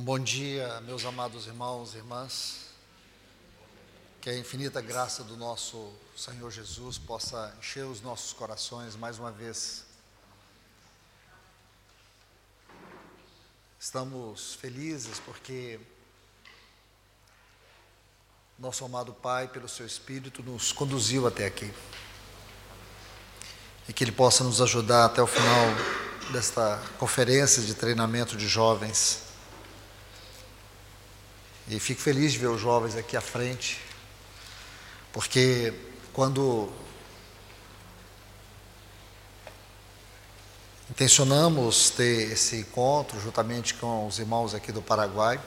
Um bom dia, meus amados irmãos e irmãs. Que a infinita graça do nosso Senhor Jesus possa encher os nossos corações mais uma vez. Estamos felizes porque nosso amado Pai, pelo seu Espírito, nos conduziu até aqui. E que Ele possa nos ajudar até o final desta conferência de treinamento de jovens e fico feliz de ver os jovens aqui à frente, porque quando intencionamos ter esse encontro juntamente com os irmãos aqui do Paraguai,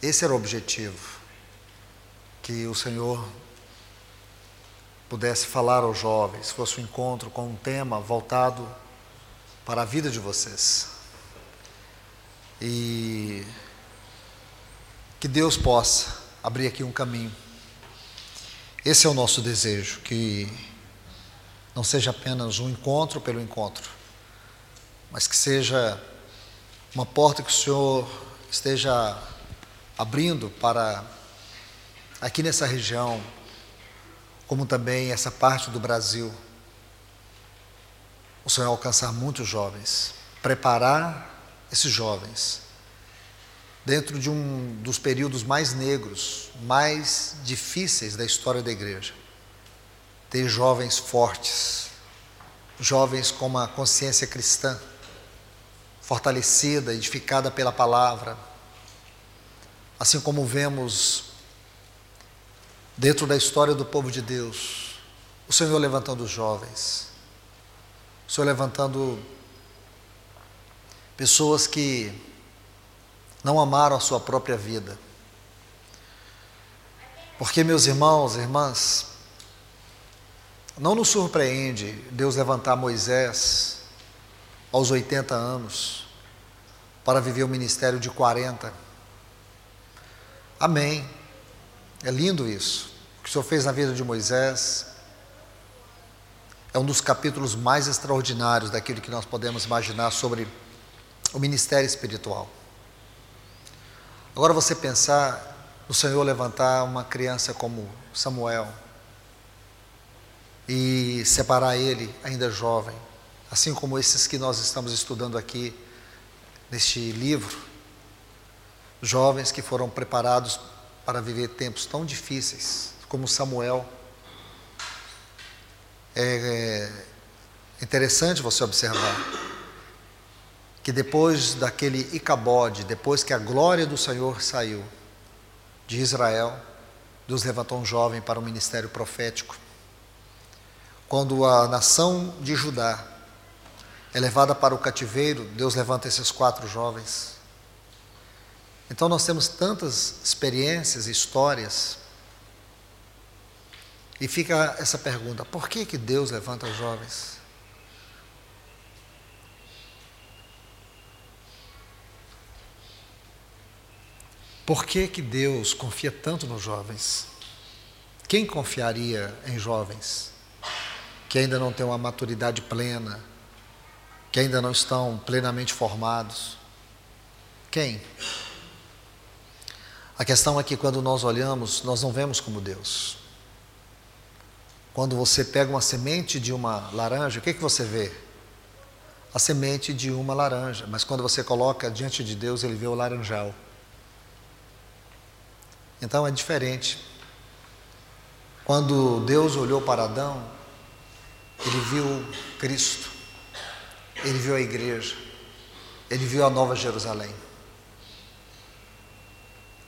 esse era o objetivo, que o Senhor pudesse falar aos jovens, fosse um encontro com um tema voltado para a vida de vocês. E que Deus possa abrir aqui um caminho. Esse é o nosso desejo, que não seja apenas um encontro pelo encontro, mas que seja uma porta que o Senhor esteja abrindo para aqui nessa região, como também essa parte do Brasil, o Senhor alcançar muitos jovens, preparar esses jovens dentro de um dos períodos mais negros, mais difíceis da história da igreja. Ter jovens fortes, jovens com uma consciência cristã, fortalecida, edificada pela palavra. Assim como vemos dentro da história do povo de Deus, o Senhor levantando os jovens, o Senhor levantando pessoas que não amaram a sua própria vida. Porque, meus irmãos e irmãs, não nos surpreende Deus levantar Moisés aos 80 anos para viver o ministério de 40. Amém. É lindo isso. O que o Senhor fez na vida de Moisés é um dos capítulos mais extraordinários daquilo que nós podemos imaginar sobre o ministério espiritual. Agora você pensar no Senhor levantar uma criança como Samuel e separar ele ainda jovem, assim como esses que nós estamos estudando aqui neste livro, jovens que foram preparados para viver tempos tão difíceis como Samuel. É, é interessante você observar que depois daquele Icabode, depois que a glória do Senhor saiu de Israel, Deus levantou um jovem para o ministério profético. Quando a nação de Judá é levada para o cativeiro, Deus levanta esses quatro jovens. Então nós temos tantas experiências, histórias, e fica essa pergunta: por que, que Deus levanta os jovens? Por que, que Deus confia tanto nos jovens? Quem confiaria em jovens que ainda não têm uma maturidade plena, que ainda não estão plenamente formados? Quem? A questão é que quando nós olhamos, nós não vemos como Deus. Quando você pega uma semente de uma laranja, o que, que você vê? A semente de uma laranja, mas quando você coloca diante de Deus, ele vê o laranjal. Então é diferente. Quando Deus olhou para Adão, ele viu Cristo, ele viu a igreja, ele viu a nova Jerusalém.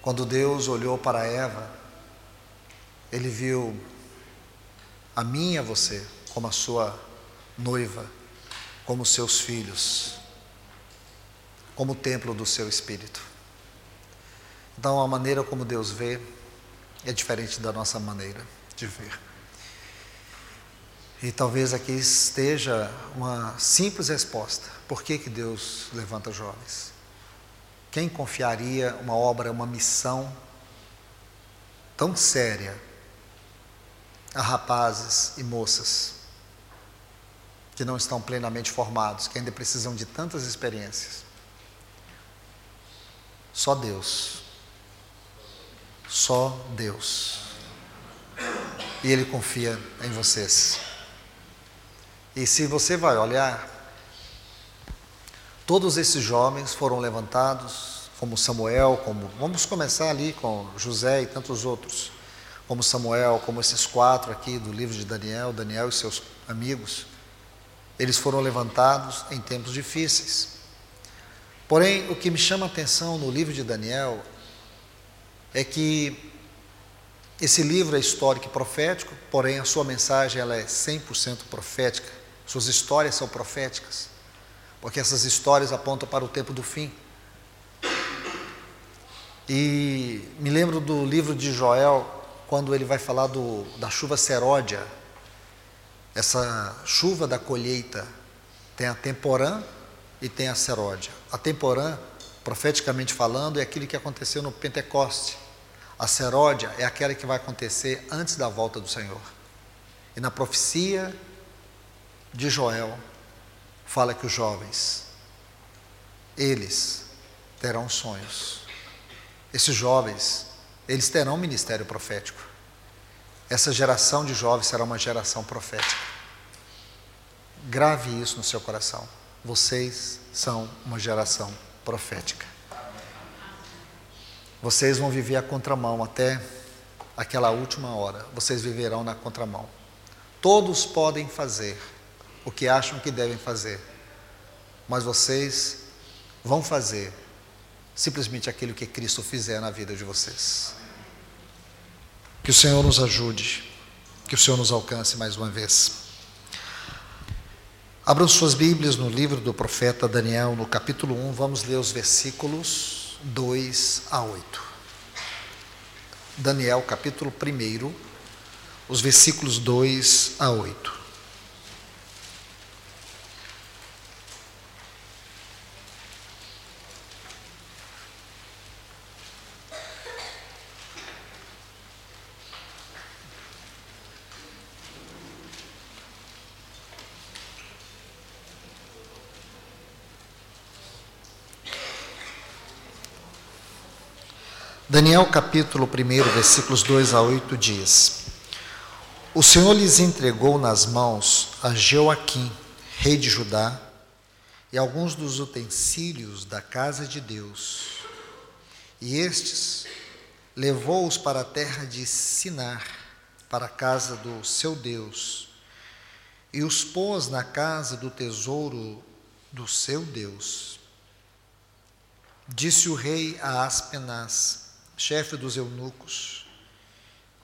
Quando Deus olhou para Eva, ele viu a mim e a você como a sua noiva, como seus filhos, como o templo do seu espírito. Então, a maneira como Deus vê é diferente da nossa maneira de ver. E talvez aqui esteja uma simples resposta: por que, que Deus levanta jovens? Quem confiaria uma obra, uma missão tão séria a rapazes e moças que não estão plenamente formados, que ainda precisam de tantas experiências? Só Deus. Só Deus. E Ele confia em vocês. E se você vai olhar, todos esses jovens foram levantados, como Samuel, como vamos começar ali com José e tantos outros, como Samuel, como esses quatro aqui do livro de Daniel, Daniel e seus amigos. Eles foram levantados em tempos difíceis. Porém, o que me chama a atenção no livro de Daniel é que esse livro é histórico e profético, porém a sua mensagem ela é 100% profética. Suas histórias são proféticas, porque essas histórias apontam para o tempo do fim. E me lembro do livro de Joel, quando ele vai falar do, da chuva seródia, essa chuva da colheita, tem a temporã e tem a seródia. A temporã, profeticamente falando, é aquilo que aconteceu no Pentecoste. A seródia é aquela que vai acontecer antes da volta do Senhor. E na profecia de Joel, fala que os jovens, eles terão sonhos. Esses jovens, eles terão ministério profético. Essa geração de jovens será uma geração profética. Grave isso no seu coração. Vocês são uma geração profética. Vocês vão viver a contramão até aquela última hora. Vocês viverão na contramão. Todos podem fazer o que acham que devem fazer, mas vocês vão fazer simplesmente aquilo que Cristo fizer na vida de vocês. Que o Senhor nos ajude, que o Senhor nos alcance mais uma vez. Abram suas Bíblias no livro do profeta Daniel, no capítulo 1, vamos ler os versículos 2 a 8. Daniel, capítulo 1, os versículos 2 a 8. Daniel capítulo 1, versículos 2 a 8 diz: O Senhor lhes entregou nas mãos a Joaquim, rei de Judá, e alguns dos utensílios da casa de Deus. E estes levou-os para a terra de Sinar, para a casa do seu Deus, e os pôs na casa do tesouro do seu Deus. Disse o rei a Aspenaz, chefe dos eunucos,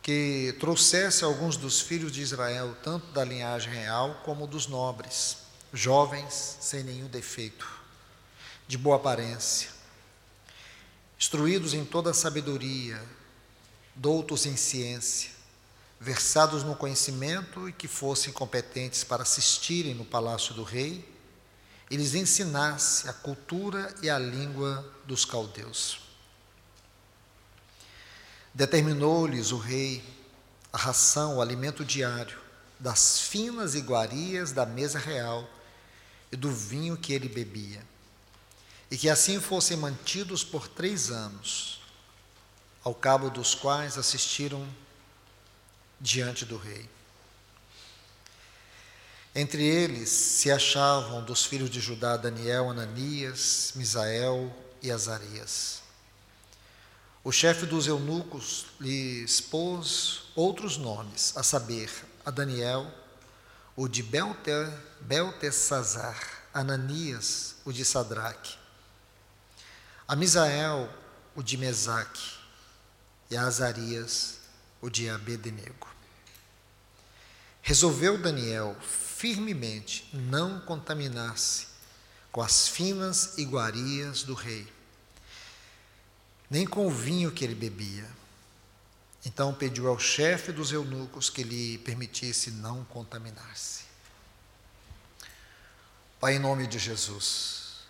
que trouxesse alguns dos filhos de Israel, tanto da linhagem real como dos nobres, jovens sem nenhum defeito, de boa aparência, instruídos em toda a sabedoria, doutos em ciência, versados no conhecimento e que fossem competentes para assistirem no palácio do rei e lhes ensinasse a cultura e a língua dos caldeus. Determinou-lhes o rei a ração, o alimento diário, das finas iguarias da mesa real e do vinho que ele bebia, e que assim fossem mantidos por três anos, ao cabo dos quais assistiram diante do rei. Entre eles se achavam dos filhos de Judá Daniel, Ananias, Misael e Azarias. O chefe dos eunucos lhe expôs outros nomes, a saber, a Daniel, o de Belte, Beltesazar, Ananias, o de Sadraque, a Misael, o de Mesaque, e a Azarias, o de Abednego. Resolveu Daniel firmemente não contaminar-se com as finas iguarias do rei nem com o vinho que ele bebia. Então pediu ao chefe dos eunucos que lhe permitisse não contaminar-se. Pai, em nome de Jesus,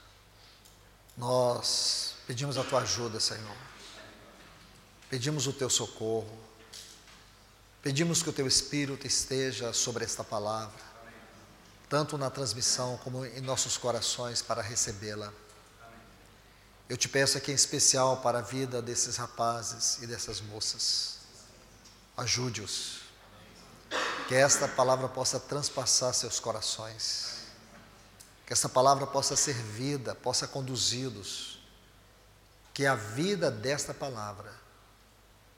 nós pedimos a tua ajuda, Senhor. Pedimos o teu socorro. Pedimos que o teu Espírito esteja sobre esta palavra, tanto na transmissão como em nossos corações para recebê-la. Eu te peço aqui em especial para a vida desses rapazes e dessas moças. Ajude-os. Que esta palavra possa transpassar seus corações. Que essa palavra possa ser vida, possa conduzi-los. Que a vida desta palavra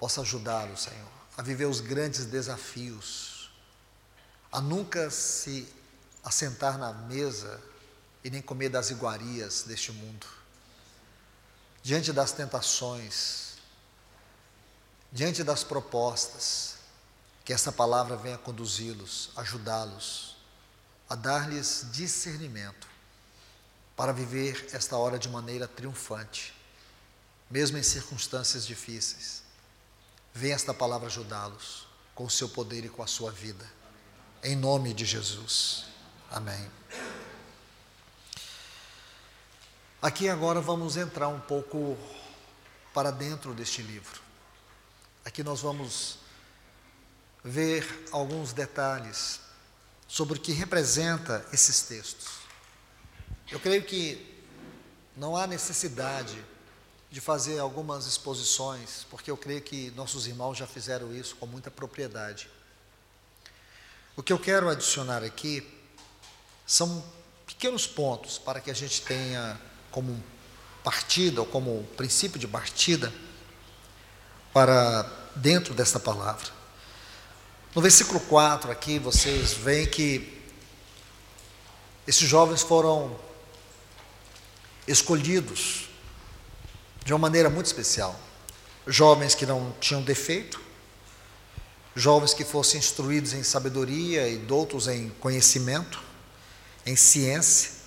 possa ajudá-los, Senhor, a viver os grandes desafios, a nunca se assentar na mesa e nem comer das iguarias deste mundo diante das tentações, diante das propostas, que essa palavra venha conduzi-los, ajudá-los, a dar-lhes discernimento para viver esta hora de maneira triunfante, mesmo em circunstâncias difíceis. Venha esta palavra ajudá-los com o seu poder e com a sua vida. Em nome de Jesus. Amém. Aqui agora vamos entrar um pouco para dentro deste livro. Aqui nós vamos ver alguns detalhes sobre o que representa esses textos. Eu creio que não há necessidade de fazer algumas exposições, porque eu creio que nossos irmãos já fizeram isso com muita propriedade. O que eu quero adicionar aqui são pequenos pontos para que a gente tenha como partida ou como princípio de partida para dentro desta palavra. No versículo 4 aqui vocês veem que esses jovens foram escolhidos de uma maneira muito especial. Jovens que não tinham defeito, jovens que fossem instruídos em sabedoria e doutos em conhecimento, em ciência,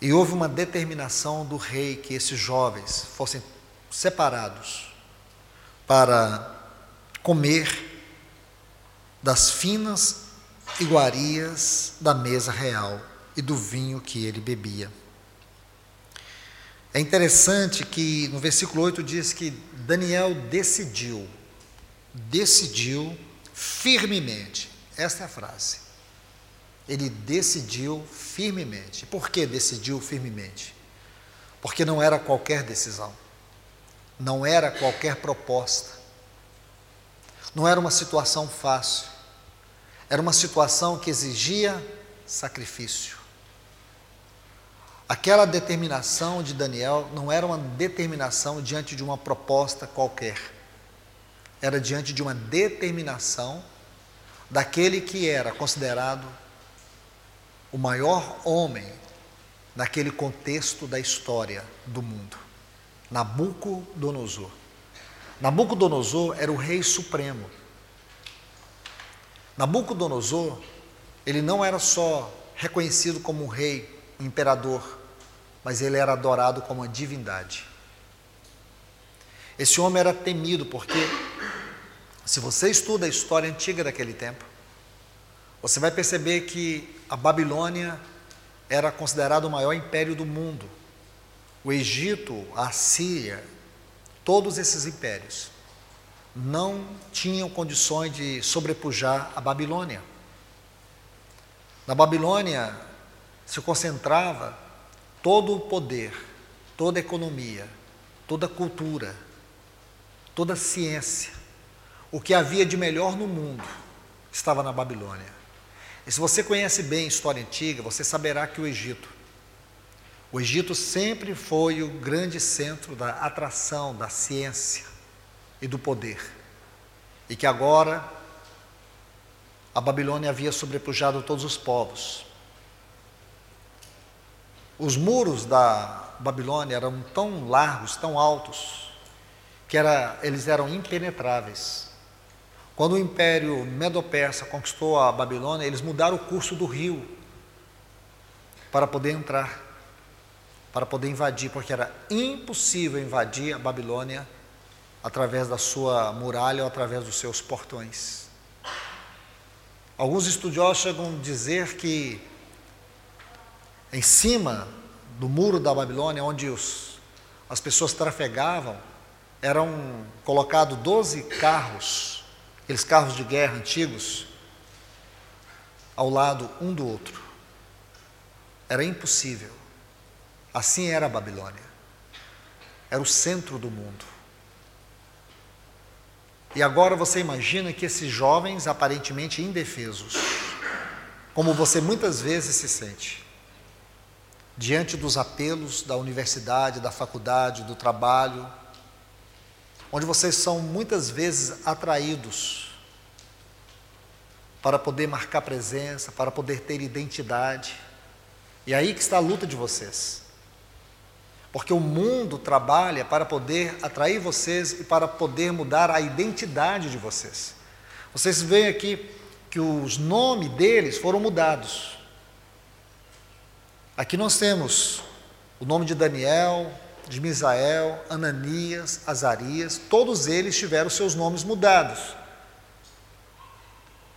e houve uma determinação do rei que esses jovens fossem separados para comer das finas iguarias da mesa real e do vinho que ele bebia. É interessante que no versículo 8 diz que Daniel decidiu, decidiu firmemente, esta é a frase, ele decidiu firmemente. Por que decidiu firmemente? Porque não era qualquer decisão, não era qualquer proposta, não era uma situação fácil, era uma situação que exigia sacrifício. Aquela determinação de Daniel não era uma determinação diante de uma proposta qualquer, era diante de uma determinação daquele que era considerado o maior homem naquele contexto da história do mundo, Nabucodonosor. Nabucodonosor era o rei supremo. Nabucodonosor, ele não era só reconhecido como um rei, um imperador, mas ele era adorado como uma divindade. Esse homem era temido porque, se você estuda a história antiga daquele tempo, você vai perceber que a Babilônia era considerado o maior império do mundo. O Egito, a Síria, todos esses impérios não tinham condições de sobrepujar a Babilônia. Na Babilônia se concentrava todo o poder, toda a economia, toda a cultura, toda a ciência. O que havia de melhor no mundo estava na Babilônia. E se você conhece bem a história antiga, você saberá que o Egito, o Egito sempre foi o grande centro da atração da ciência e do poder. E que agora a Babilônia havia sobrepujado todos os povos. Os muros da Babilônia eram tão largos, tão altos, que era, eles eram impenetráveis. Quando o Império Medo-Persa conquistou a Babilônia, eles mudaram o curso do rio para poder entrar, para poder invadir, porque era impossível invadir a Babilônia através da sua muralha ou através dos seus portões. Alguns estudiosos chegam a dizer que em cima do muro da Babilônia, onde os, as pessoas trafegavam, eram colocados 12 carros aqueles carros de guerra antigos, ao lado um do outro. Era impossível. Assim era a Babilônia. era o centro do mundo. E agora você imagina que esses jovens aparentemente indefesos, como você muitas vezes se sente, diante dos apelos da universidade, da faculdade, do trabalho, onde vocês são muitas vezes atraídos para poder marcar presença, para poder ter identidade. E é aí que está a luta de vocês. Porque o mundo trabalha para poder atrair vocês e para poder mudar a identidade de vocês. Vocês veem aqui que os nomes deles foram mudados. Aqui nós temos o nome de Daniel, de Misael, Ananias, Azarias, todos eles tiveram seus nomes mudados.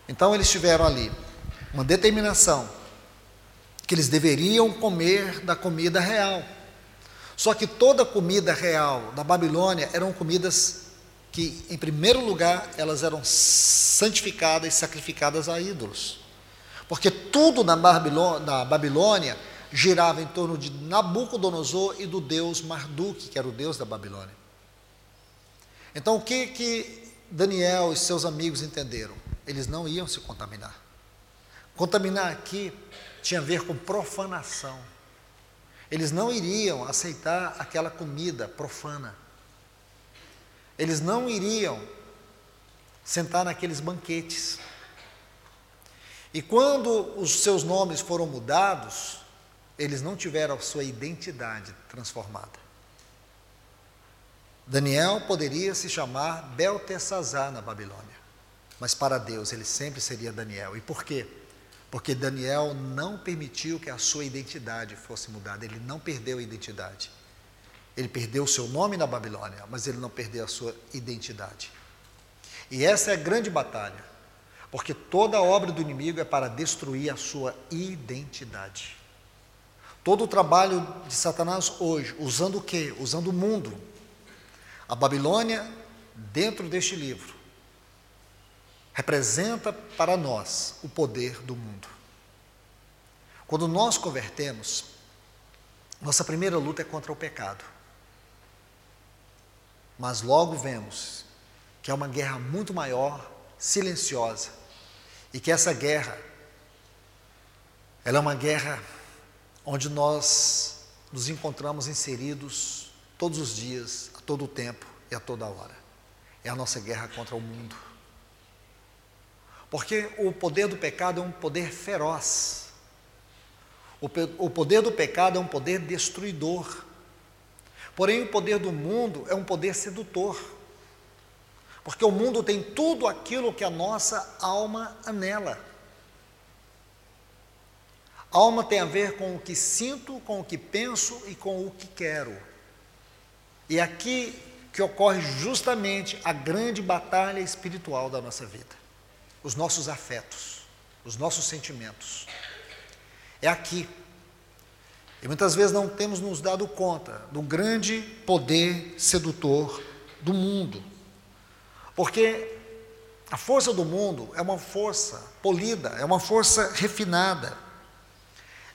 Então eles tiveram ali uma determinação que eles deveriam comer da comida real. Só que toda comida real da Babilônia eram comidas que, em primeiro lugar, elas eram santificadas e sacrificadas a ídolos. Porque tudo na Babilônia girava em torno de Nabucodonosor e do deus Marduk, que era o deus da Babilônia. Então, o que que Daniel e seus amigos entenderam? Eles não iam se contaminar. Contaminar aqui tinha a ver com profanação. Eles não iriam aceitar aquela comida profana. Eles não iriam sentar naqueles banquetes. E quando os seus nomes foram mudados, eles não tiveram sua identidade transformada. Daniel poderia se chamar Beltesazar na Babilônia, mas para Deus ele sempre seria Daniel. E por quê? Porque Daniel não permitiu que a sua identidade fosse mudada, ele não perdeu a identidade. Ele perdeu o seu nome na Babilônia, mas ele não perdeu a sua identidade. E essa é a grande batalha, porque toda obra do inimigo é para destruir a sua identidade. Todo o trabalho de Satanás hoje, usando o quê? Usando o mundo. A Babilônia, dentro deste livro, representa para nós o poder do mundo. Quando nós convertemos, nossa primeira luta é contra o pecado. Mas logo vemos que é uma guerra muito maior, silenciosa, e que essa guerra ela é uma guerra onde nós nos encontramos inseridos todos os dias, a todo o tempo e a toda hora. É a nossa guerra contra o mundo. Porque o poder do pecado é um poder feroz. O, poder do pecado é um poder destruidor. Porém, o poder do mundo é um poder sedutor. Porque o mundo tem tudo aquilo que a nossa alma anela. Alma tem a ver com o que sinto, com o que penso e com o que quero. E é aqui que ocorre justamente a grande batalha espiritual da nossa vida. Os nossos afetos, os nossos sentimentos. É aqui. E muitas vezes não temos nos dado conta do grande poder sedutor do mundo. Porque a força do mundo é uma força polida, é uma força refinada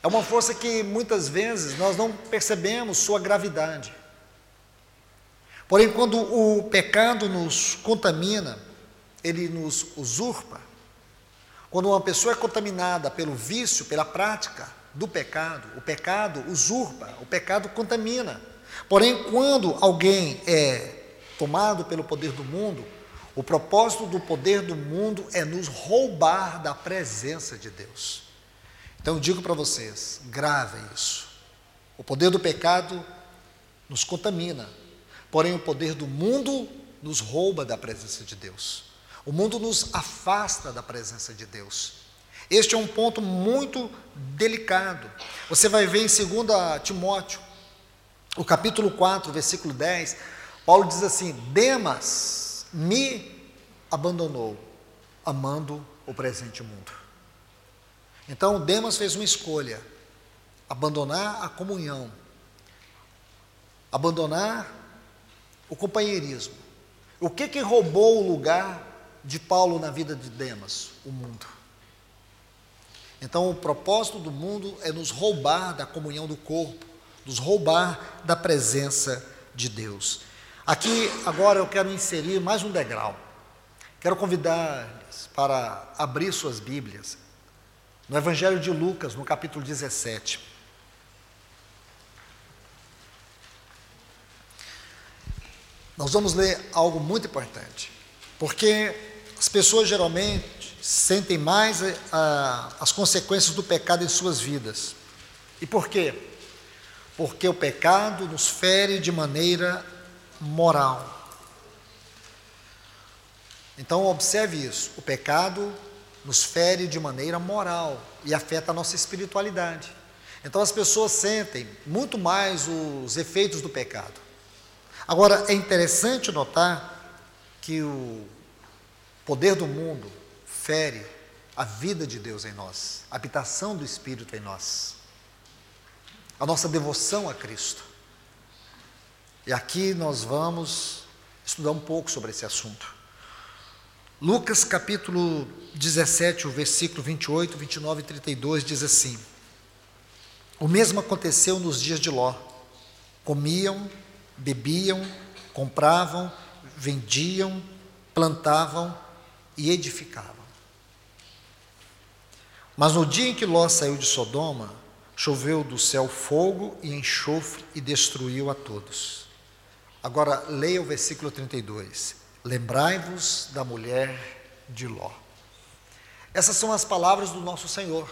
é uma força que muitas vezes nós não percebemos sua gravidade. Porém, quando o pecado nos contamina, ele nos usurpa. Quando uma pessoa é contaminada pelo vício, pela prática do pecado, o pecado usurpa, o pecado contamina. Porém, quando alguém é tomado pelo poder do mundo, o propósito do poder do mundo é nos roubar da presença de Deus. Então digo para vocês, gravem isso. O poder do pecado nos contamina, porém o poder do mundo nos rouba da presença de Deus. O mundo nos afasta da presença de Deus. Este é um ponto muito delicado. Você vai ver em 2 Timóteo, o capítulo 4, versículo 10, Paulo diz assim: Demas me abandonou, amando o presente mundo. Então Demas fez uma escolha: abandonar a comunhão, abandonar o companheirismo. O que que roubou o lugar de Paulo na vida de Demas? O mundo. Então o propósito do mundo é nos roubar da comunhão do corpo, nos roubar da presença de Deus. Aqui agora eu quero inserir mais um degrau. Quero convidar para abrir suas Bíblias no Evangelho de Lucas, no capítulo 17. Nós vamos ler algo muito importante, porque as pessoas geralmente sentem mais a, as consequências do pecado em suas vidas. E por quê? Porque o pecado nos fere de maneira moral. Então, observe isso: o pecado nos fere de maneira moral e afeta a nossa espiritualidade. Então, as pessoas sentem muito mais os efeitos do pecado. Agora, é interessante notar que o poder do mundo fere a vida de Deus em nós, a habitação do Espírito em nós, a nossa devoção a Cristo. E aqui nós vamos estudar um pouco sobre esse assunto. Lucas capítulo 17, o versículo 28, 29 e 32 diz assim: O mesmo aconteceu nos dias de Ló. Comiam, bebiam, compravam, vendiam, plantavam e edificavam. Mas no dia em que Ló saiu de Sodoma, choveu do céu fogo e enxofre e destruiu a todos. Agora leia o versículo 32. Lembrai-vos da mulher de Ló. Essas são as palavras do nosso Senhor.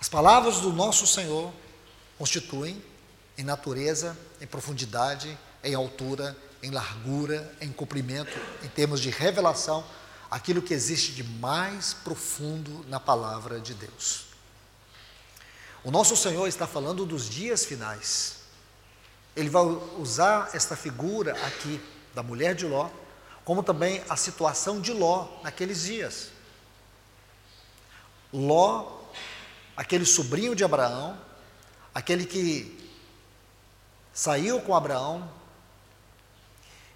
As palavras do nosso Senhor constituem em natureza, em profundidade, em altura, em largura, em comprimento, em termos de revelação, aquilo que existe de mais profundo na palavra de Deus. O nosso Senhor está falando dos dias finais. Ele vai usar esta figura aqui da mulher de Ló como também a situação de Ló naqueles dias. Ló, aquele sobrinho de Abraão, aquele que saiu com Abraão,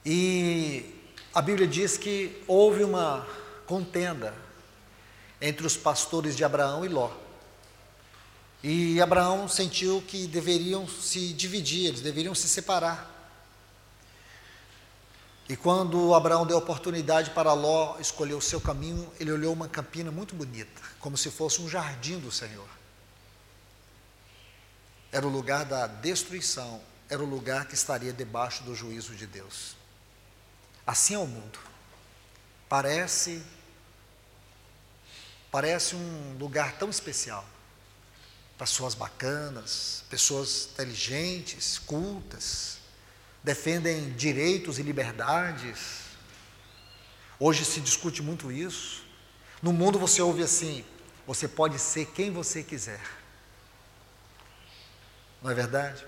e a Bíblia diz que houve uma contenda entre os pastores de Abraão e Ló. E Abraão sentiu que deveriam se dividir, eles deveriam se separar. E quando Abraão deu oportunidade para Ló escolher o seu caminho, ele olhou uma campina muito bonita, como se fosse um jardim do Senhor. Era o lugar da destruição, era o lugar que estaria debaixo do juízo de Deus. Assim é o mundo. Parece parece um lugar tão especial. Pessoas bacanas, pessoas inteligentes, cultas, defendem direitos e liberdades. Hoje se discute muito isso. No mundo você ouve assim: você pode ser quem você quiser. Não é verdade?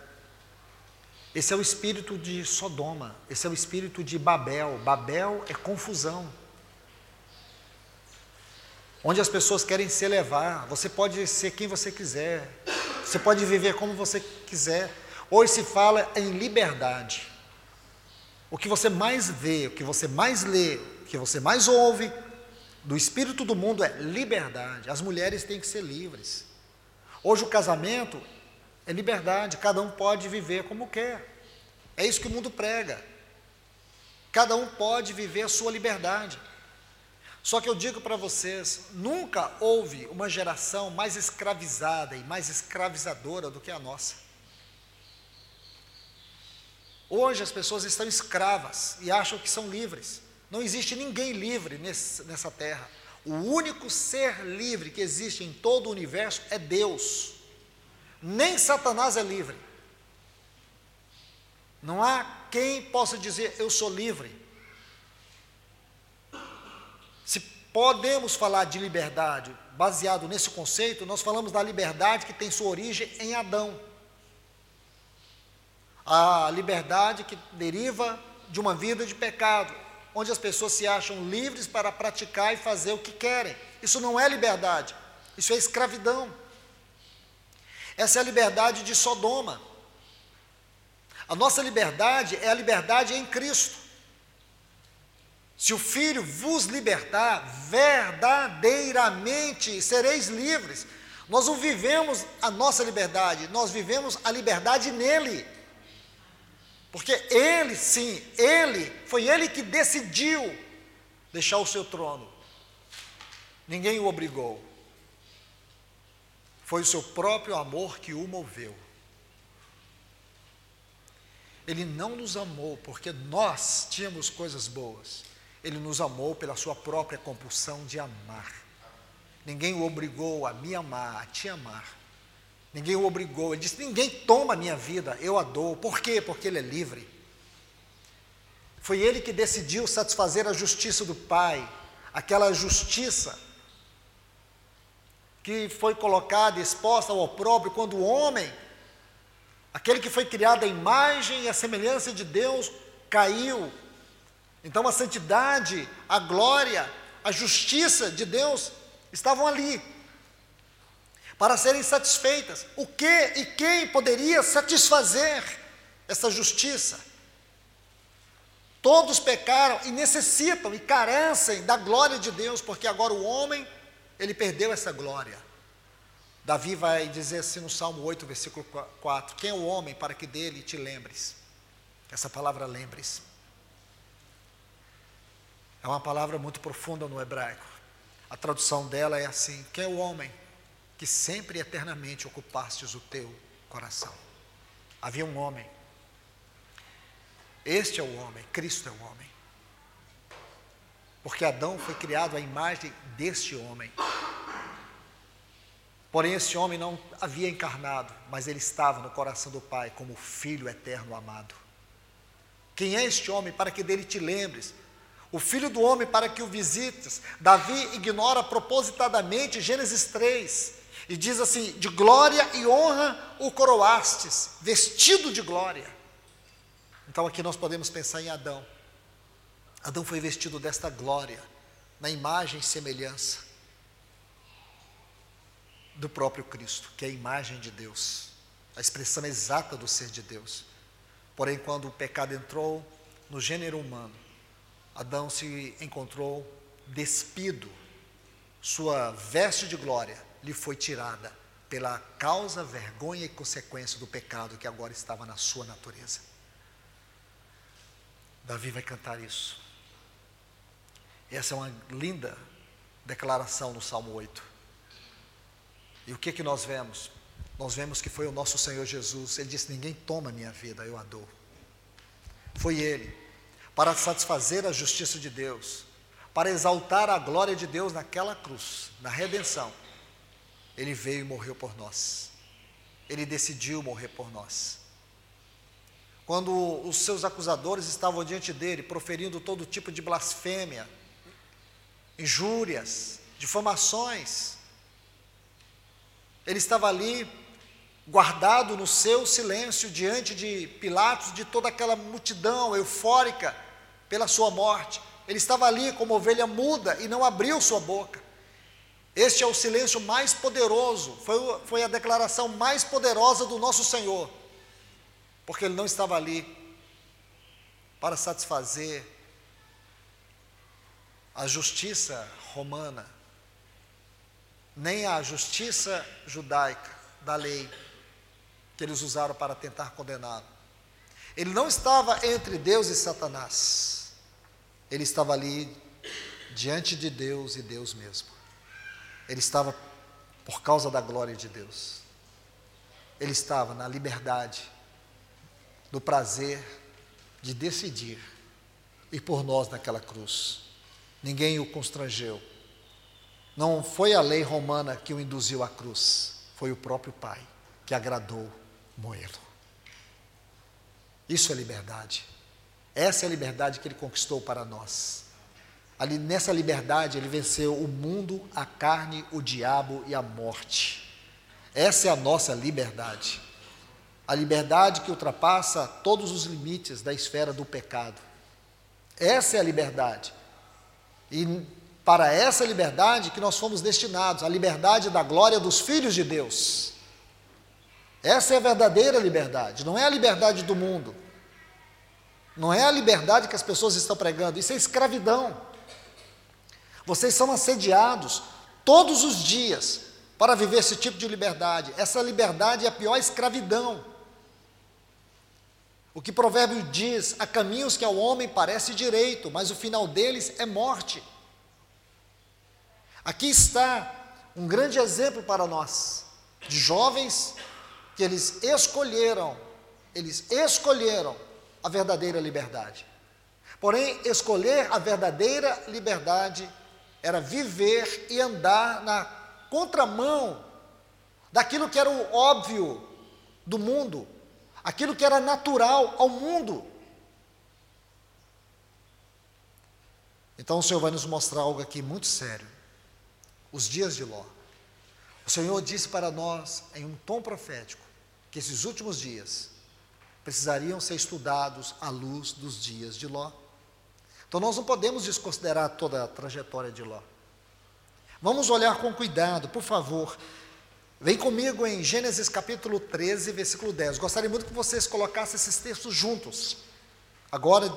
Esse é o espírito de Sodoma, esse é o espírito de Babel. Babel é confusão. Onde as pessoas querem se elevar, você pode ser quem você quiser, você pode viver como você quiser, Hoje se fala em liberdade. O que você mais vê, o que você mais lê, o que você mais ouve do espírito do mundo é liberdade. As mulheres têm que ser livres. Hoje o casamento é liberdade, cada um pode viver como quer. É isso que o mundo prega. Cada um pode viver a sua liberdade. Só que eu digo para vocês: nunca houve uma geração mais escravizada e mais escravizadora do que a nossa. Hoje as pessoas estão escravas e acham que são livres. Não existe ninguém livre nesse, nessa terra. O único ser livre que existe em todo o universo é Deus. Nem Satanás é livre. Não há quem possa dizer eu sou livre. Se podemos falar de liberdade baseado nesse conceito, nós falamos da liberdade que tem sua origem em Adão a liberdade que deriva de uma vida de pecado, onde as pessoas se acham livres para praticar e fazer o que querem. Isso não é liberdade, isso é escravidão. Essa é a liberdade de Sodoma. A nossa liberdade é a liberdade em Cristo. Se o Filho vos libertar, verdadeiramente sereis livres. Nós não vivemos a nossa liberdade, nós vivemos a liberdade nele. Porque ele, sim, ele, foi ele que decidiu deixar o seu trono. Ninguém o obrigou. Foi o seu próprio amor que o moveu. Ele não nos amou porque nós tínhamos coisas boas. Ele nos amou pela sua própria compulsão de amar. Ninguém o obrigou a me amar, a te amar. Ninguém o obrigou. Ele disse: Ninguém toma a minha vida, eu a dou. Por quê? Porque ele é livre. Foi ele que decidiu satisfazer a justiça do Pai, aquela justiça que foi colocada exposta ao opróbrio quando o homem Aquele que foi criado à imagem e à semelhança de Deus caiu. Então a santidade, a glória, a justiça de Deus estavam ali para serem satisfeitas. O que e quem poderia satisfazer essa justiça? Todos pecaram e necessitam e carecem da glória de Deus, porque agora o homem, ele perdeu essa glória. Davi vai dizer assim no Salmo 8, versículo 4: Quem é o homem para que dele te lembres? Essa palavra lembres. É uma palavra muito profunda no hebraico. A tradução dela é assim: Quem é o homem que sempre e eternamente ocupastes o teu coração? Havia um homem. Este é o homem, Cristo é o homem. Porque Adão foi criado à imagem deste homem. Porém, esse homem não havia encarnado, mas ele estava no coração do Pai como filho eterno amado. Quem é este homem para que dele te lembres? O filho do homem para que o visites. Davi ignora propositadamente Gênesis 3 e diz assim: de glória e honra o coroastes, vestido de glória. Então aqui nós podemos pensar em Adão. Adão foi vestido desta glória, na imagem e semelhança do próprio Cristo, que é a imagem de Deus, a expressão exata do ser de Deus. Porém, quando o pecado entrou no gênero humano, Adão se encontrou despido, sua veste de glória lhe foi tirada pela causa, vergonha e consequência do pecado que agora estava na sua natureza. Davi vai cantar isso. Essa é uma linda declaração no Salmo 8. E o que que nós vemos? Nós vemos que foi o nosso Senhor Jesus. Ele disse: Ninguém toma minha vida, eu a dou. Foi Ele, para satisfazer a justiça de Deus, para exaltar a glória de Deus naquela cruz, na redenção. Ele veio e morreu por nós. Ele decidiu morrer por nós. Quando os seus acusadores estavam diante dele, proferindo todo tipo de blasfêmia, injúrias, difamações, ele estava ali, guardado no seu silêncio, diante de Pilatos, de toda aquela multidão eufórica pela sua morte. Ele estava ali como ovelha muda e não abriu sua boca. Este é o silêncio mais poderoso, foi, foi a declaração mais poderosa do nosso Senhor, porque ele não estava ali para satisfazer a justiça romana, nem a justiça judaica da lei que eles usaram para tentar condená-lo. Ele não estava entre Deus e Satanás. Ele estava ali diante de Deus e Deus mesmo. Ele estava por causa da glória de Deus. Ele estava na liberdade, no prazer de decidir ir por nós naquela cruz. Ninguém o constrangeu. Não foi a lei romana que o induziu à cruz, foi o próprio Pai que agradou moê-lo. Isso é liberdade. Essa é a liberdade que ele conquistou para nós. Ali nessa liberdade ele venceu o mundo, a carne, o diabo e a morte. Essa é a nossa liberdade. A liberdade que ultrapassa todos os limites da esfera do pecado. Essa é a liberdade. E para essa liberdade que nós fomos destinados, a liberdade da glória dos filhos de Deus. Essa é a verdadeira liberdade, não é a liberdade do mundo. Não é a liberdade que as pessoas estão pregando, isso é escravidão. Vocês são assediados todos os dias para viver esse tipo de liberdade. Essa liberdade é a pior escravidão. O que Provérbio diz: há caminhos que ao homem parece direito, mas o final deles é morte. Aqui está um grande exemplo para nós, de jovens que eles escolheram, eles escolheram a verdadeira liberdade. Porém, escolher a verdadeira liberdade era viver e andar na contramão daquilo que era o óbvio do mundo, aquilo que era natural ao mundo. Então o Senhor vai nos mostrar algo aqui muito sério. Os dias de Ló. O Senhor disse para nós, em um tom profético, que esses últimos dias precisariam ser estudados à luz dos dias de Ló. Então nós não podemos desconsiderar toda a trajetória de Ló. Vamos olhar com cuidado, por favor. Vem comigo em Gênesis capítulo 13, versículo 10. Gostaria muito que vocês colocassem esses textos juntos. Agora,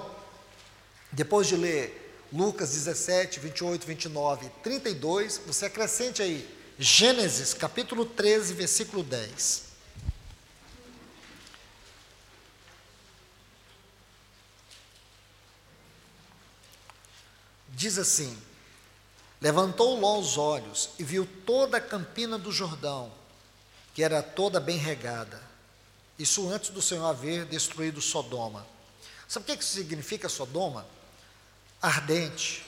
depois de ler Lucas 17, 28, 29 32, você acrescente aí Gênesis capítulo 13, versículo 10. Diz assim: Levantou Ló os olhos e viu toda a campina do Jordão, que era toda bem regada. Isso antes do Senhor haver destruído Sodoma. Sabe o que isso significa Sodoma? Ardente,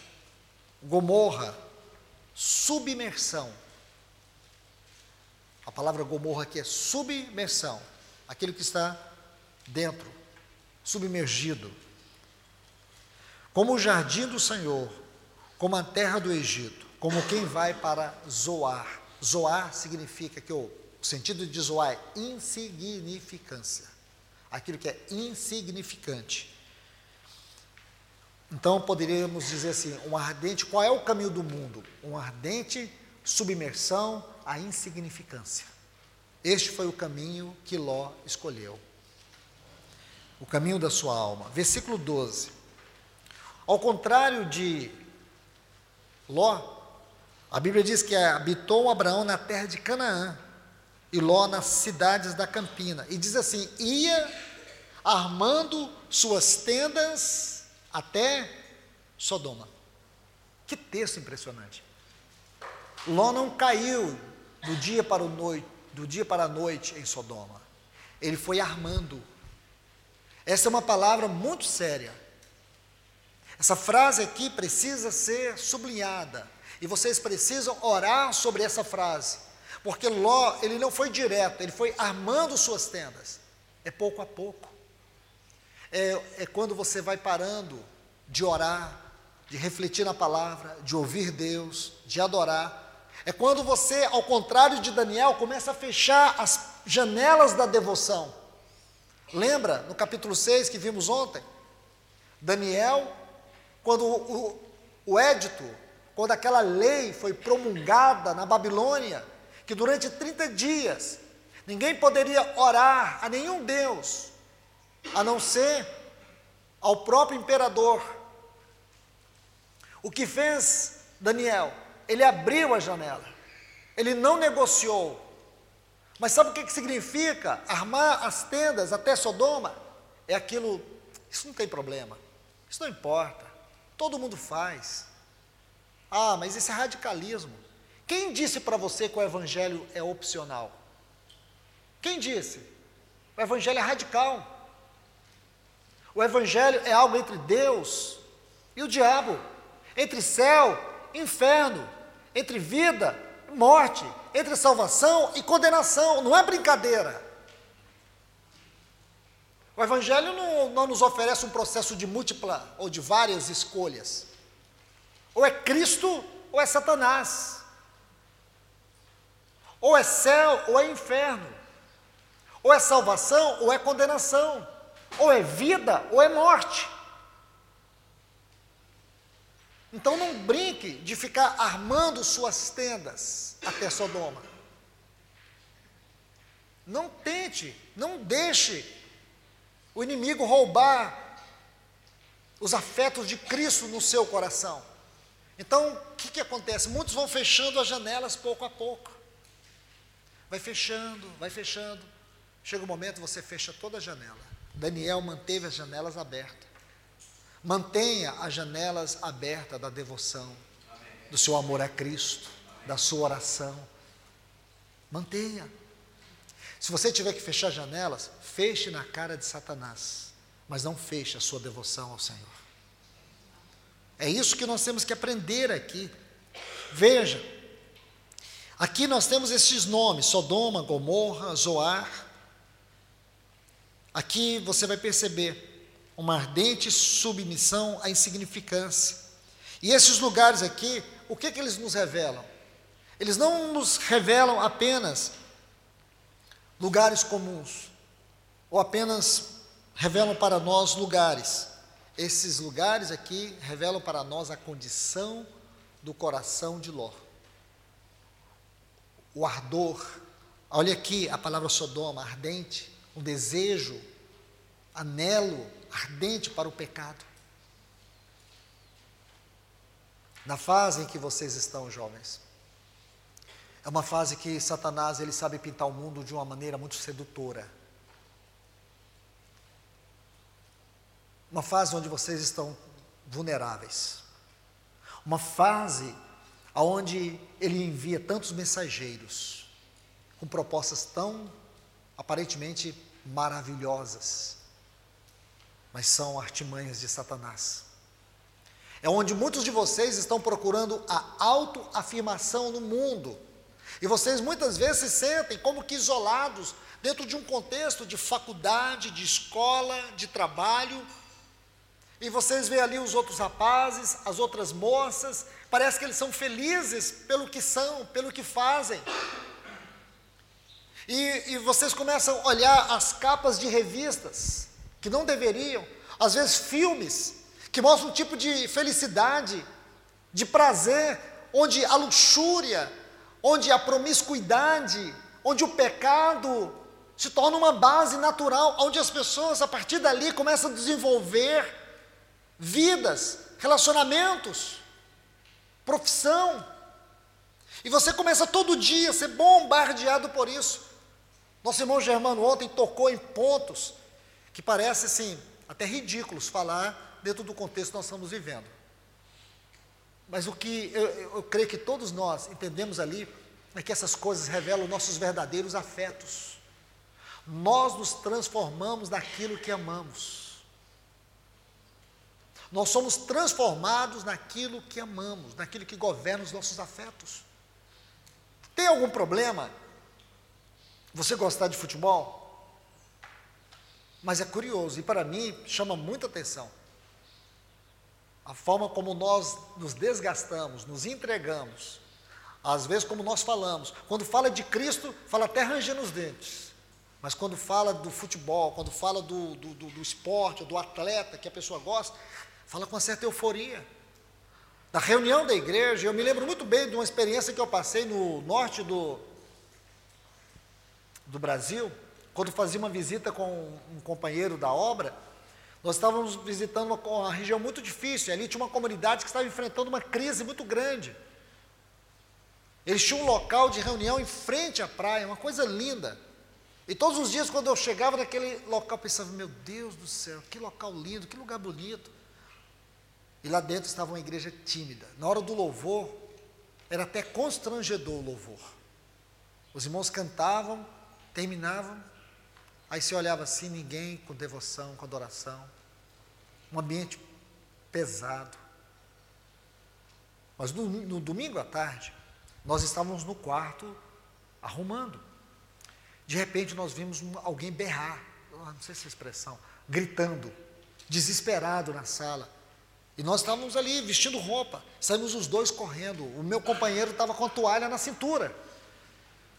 Gomorra, submersão. A palavra Gomorra aqui é submersão, aquele que está dentro, submergido. Como o jardim do Senhor, como a terra do Egito, como quem vai para Zoar. Zoar significa que o sentido de Zoar é insignificância, aquilo que é insignificante. Então poderíamos dizer assim: um ardente, qual é o caminho do mundo? Um ardente submersão à insignificância. Este foi o caminho que Ló escolheu. O caminho da sua alma. Versículo 12. Ao contrário de Ló, a Bíblia diz que habitou Abraão na terra de Canaã e Ló nas cidades da campina. E diz assim: ia armando suas tendas até Sodoma. Que texto impressionante. Ló não caiu do dia para o noite, do dia para a noite em Sodoma. Ele foi armando. Essa é uma palavra muito séria. Essa frase aqui precisa ser sublinhada. E vocês precisam orar sobre essa frase. Porque Ló, ele não foi direto, ele foi armando suas tendas. É pouco a pouco. É, é quando você vai parando de orar, de refletir na palavra, de ouvir Deus, de adorar. É quando você, ao contrário de Daniel, começa a fechar as janelas da devoção. Lembra no capítulo 6 que vimos ontem? Daniel quando o, o édito, quando aquela lei foi promulgada na Babilônia, que durante 30 dias ninguém poderia orar a nenhum Deus, a não ser ao próprio imperador. O que fez Daniel? Ele abriu a janela, ele não negociou. Mas sabe o que, que significa armar as tendas até Sodoma? É aquilo, isso não tem problema, isso não importa. Todo mundo faz. Ah, mas esse é radicalismo. Quem disse para você que o evangelho é opcional? Quem disse? O evangelho é radical. O evangelho é algo entre Deus e o diabo, entre céu e inferno, entre vida e morte, entre salvação e condenação. Não é brincadeira. O Evangelho não, não nos oferece um processo de múltipla ou de várias escolhas. Ou é Cristo ou é Satanás. Ou é céu ou é inferno. Ou é salvação ou é condenação. Ou é vida ou é morte. Então não brinque de ficar armando suas tendas até Sodoma. Não tente, não deixe o inimigo roubar os afetos de Cristo no seu coração. Então, o que, que acontece? Muitos vão fechando as janelas pouco a pouco. Vai fechando, vai fechando. chega um momento você fecha toda a janela. Daniel manteve as janelas abertas. Mantenha as janelas abertas da devoção, do seu amor a Cristo, da sua oração. Mantenha. Se você tiver que fechar janelas, feche na cara de Satanás, mas não feche a sua devoção ao Senhor. É isso que nós temos que aprender aqui. Veja, aqui nós temos esses nomes: Sodoma, Gomorra, Zoar. Aqui você vai perceber uma ardente submissão à insignificância. E esses lugares aqui, o que, que eles nos revelam? Eles não nos revelam apenas lugares comuns, ou apenas revelam para nós lugares. Esses lugares aqui revelam para nós a condição do coração de Ló. O ardor, olha aqui a palavra Sodoma, ardente, um desejo, anelo ardente para o pecado. Na fase em que vocês estão, jovens, é uma fase que Satanás ele sabe pintar o mundo de uma maneira muito sedutora. Uma fase onde vocês estão vulneráveis. Uma fase onde ele envia tantos mensageiros com propostas tão aparentemente maravilhosas, mas são artimanhas de Satanás. É onde muitos de vocês estão procurando a autoafirmação no mundo. E vocês muitas vezes se sentem como que isolados dentro de um contexto de faculdade, de escola, de trabalho. E vocês veem ali os outros rapazes, as outras moças, parece que eles são felizes pelo que são, pelo que fazem. E, e vocês começam a olhar as capas de revistas, que não deveriam, às vezes filmes, que mostram um tipo de felicidade, de prazer, onde a luxúria, onde a promiscuidade, onde o pecado se torna uma base natural, onde as pessoas a partir dali começam a desenvolver vidas, relacionamentos, profissão. E você começa todo dia a ser bombardeado por isso. Nosso irmão Germano ontem tocou em pontos que parece assim, até ridículos falar dentro do contexto que nós estamos vivendo. Mas o que eu, eu creio que todos nós entendemos ali é que essas coisas revelam nossos verdadeiros afetos. Nós nos transformamos naquilo que amamos. Nós somos transformados naquilo que amamos, naquilo que governa os nossos afetos. Tem algum problema você gostar de futebol? Mas é curioso, e para mim chama muita atenção a forma como nós nos desgastamos, nos entregamos, às vezes como nós falamos. Quando fala de Cristo, fala até rangendo os dentes. Mas quando fala do futebol, quando fala do, do, do, do esporte, do atleta que a pessoa gosta, fala com uma certa euforia. Na reunião da igreja, eu me lembro muito bem de uma experiência que eu passei no norte do, do Brasil, quando fazia uma visita com um companheiro da obra, nós estávamos visitando uma, uma região muito difícil, ali tinha uma comunidade que estava enfrentando uma crise muito grande. Eles tinham um local de reunião em frente à praia, uma coisa linda. E todos os dias, quando eu chegava naquele local, pensava: meu Deus do céu, que local lindo, que lugar bonito. E lá dentro estava uma igreja tímida. Na hora do louvor, era até constrangedor o louvor. Os irmãos cantavam, terminavam, Aí você olhava assim, ninguém com devoção, com adoração. Um ambiente pesado. Mas no, no domingo à tarde, nós estávamos no quarto arrumando. De repente nós vimos um, alguém berrar, não sei se é expressão, gritando, desesperado na sala. E nós estávamos ali vestindo roupa, saímos os dois correndo. O meu companheiro estava com a toalha na cintura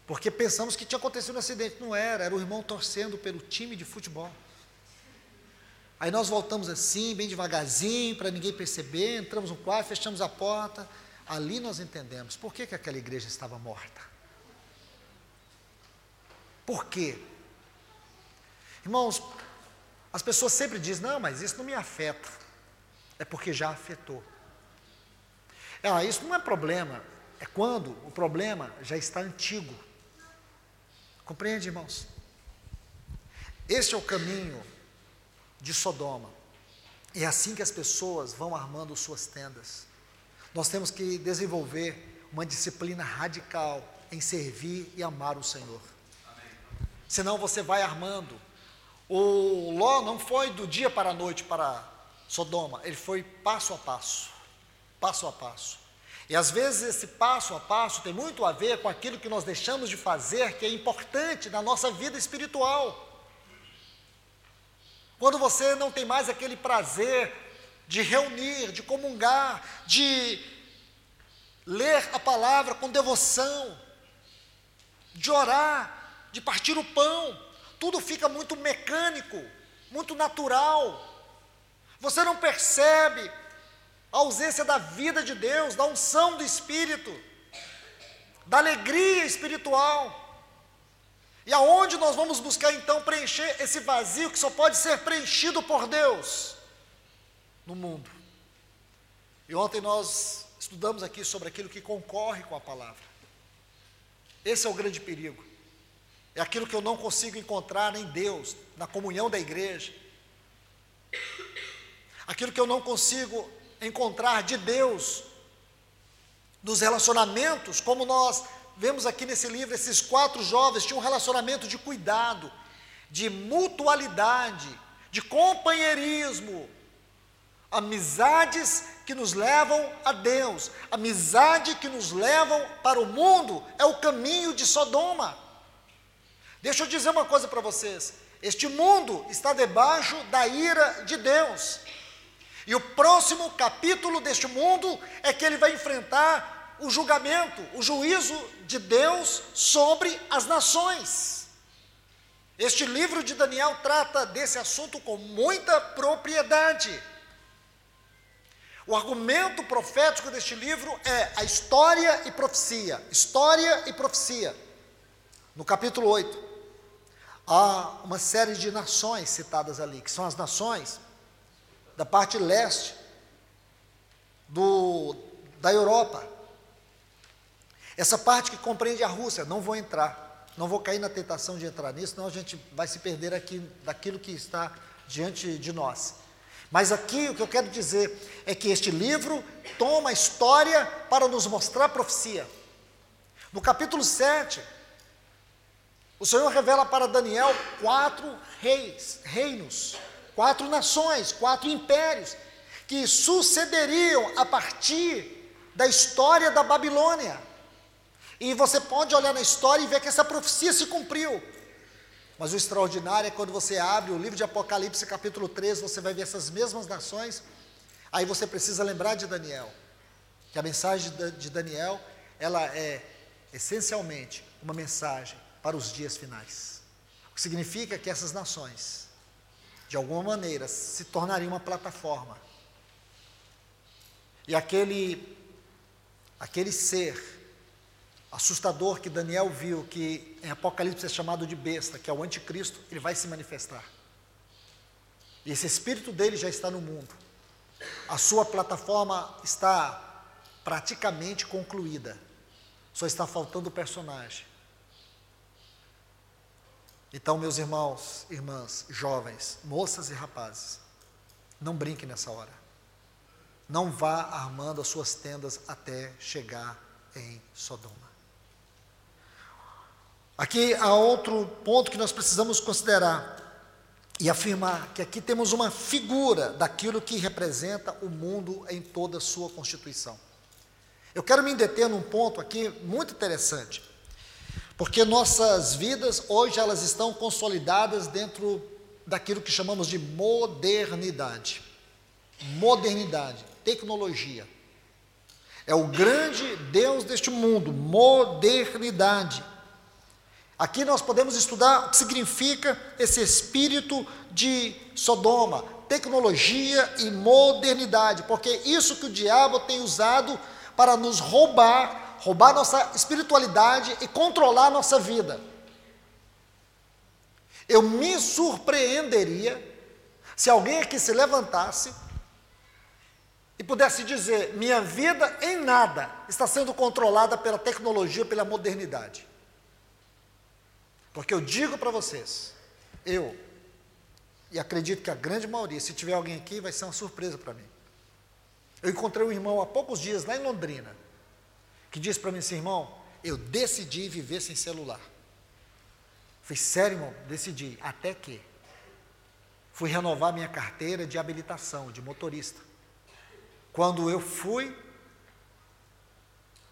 porque pensamos que tinha acontecido um acidente. Não era, era o irmão torcendo pelo time de futebol. Aí nós voltamos assim, bem devagarzinho, para ninguém perceber, entramos no quarto, fechamos a porta. Ali nós entendemos por que, que aquela igreja estava morta. Por quê? Irmãos, as pessoas sempre dizem, não, mas isso não me afeta. É porque já afetou. Ah, isso não é problema. É quando o problema já está antigo. Compreende, irmãos? Este é o caminho de Sodoma. É assim que as pessoas vão armando suas tendas. Nós temos que desenvolver uma disciplina radical em servir e amar o Senhor. Senão você vai armando. O Ló não foi do dia para a noite para Sodoma, ele foi passo a passo, passo a passo. E às vezes esse passo a passo tem muito a ver com aquilo que nós deixamos de fazer, que é importante na nossa vida espiritual. Quando você não tem mais aquele prazer de reunir, de comungar, de ler a palavra com devoção, de orar, de partir o pão, tudo fica muito mecânico, muito natural. Você não percebe a ausência da vida de Deus, da unção do Espírito, da alegria espiritual. E aonde nós vamos buscar então preencher esse vazio que só pode ser preenchido por Deus? No mundo. E ontem nós estudamos aqui sobre aquilo que concorre com a palavra. Esse é o grande perigo. É aquilo que eu não consigo encontrar em Deus, na comunhão da igreja. Aquilo que eu não consigo encontrar de Deus nos relacionamentos, como nós vemos aqui nesse livro, esses quatro jovens tinham um relacionamento de cuidado, de mutualidade, de companheirismo, amizades que nos levam a Deus, amizade que nos levam para o mundo, é o caminho de Sodoma. Deixa eu dizer uma coisa para vocês: este mundo está debaixo da ira de Deus. E o próximo capítulo deste mundo é que ele vai enfrentar o julgamento, o juízo de Deus sobre as nações. Este livro de Daniel trata desse assunto com muita propriedade. O argumento profético deste livro é a história e profecia. História e profecia. No capítulo 8, há uma série de nações citadas ali, que são as nações da parte leste do, da Europa. Essa parte que compreende a Rússia, não vou entrar, não vou cair na tentação de entrar nisso, senão a gente vai se perder aqui daquilo que está diante de nós. Mas aqui o que eu quero dizer é que este livro toma a história para nos mostrar a profecia. No capítulo 7, o Senhor revela para Daniel quatro reis, reinos quatro nações, quatro impérios, que sucederiam a partir da história da Babilônia. E você pode olhar na história e ver que essa profecia se cumpriu. Mas o extraordinário é quando você abre o livro de Apocalipse, capítulo 3, você vai ver essas mesmas nações. Aí você precisa lembrar de Daniel, que a mensagem de Daniel, ela é essencialmente uma mensagem para os dias finais. O que significa que essas nações de alguma maneira, se tornaria uma plataforma. E aquele, aquele ser assustador que Daniel viu, que em Apocalipse é chamado de besta, que é o anticristo, ele vai se manifestar. E esse espírito dele já está no mundo. A sua plataforma está praticamente concluída. Só está faltando o personagem. Então, meus irmãos, irmãs, jovens, moças e rapazes, não brinque nessa hora. Não vá armando as suas tendas até chegar em Sodoma. Aqui há outro ponto que nós precisamos considerar e afirmar que aqui temos uma figura daquilo que representa o mundo em toda a sua constituição. Eu quero me deter num ponto aqui muito interessante. Porque nossas vidas hoje elas estão consolidadas dentro daquilo que chamamos de modernidade. Modernidade, tecnologia. É o grande Deus deste mundo, modernidade. Aqui nós podemos estudar o que significa esse espírito de Sodoma, tecnologia e modernidade, porque isso que o diabo tem usado para nos roubar roubar nossa espiritualidade e controlar nossa vida. Eu me surpreenderia se alguém aqui se levantasse e pudesse dizer: minha vida em nada está sendo controlada pela tecnologia, pela modernidade. Porque eu digo para vocês, eu, e acredito que a grande maioria, se tiver alguém aqui, vai ser uma surpresa para mim. Eu encontrei um irmão há poucos dias lá em Londrina, que disse para mim assim, irmão, eu decidi viver sem celular. Falei, sério, irmão, decidi. Até que fui renovar minha carteira de habilitação, de motorista. Quando eu fui,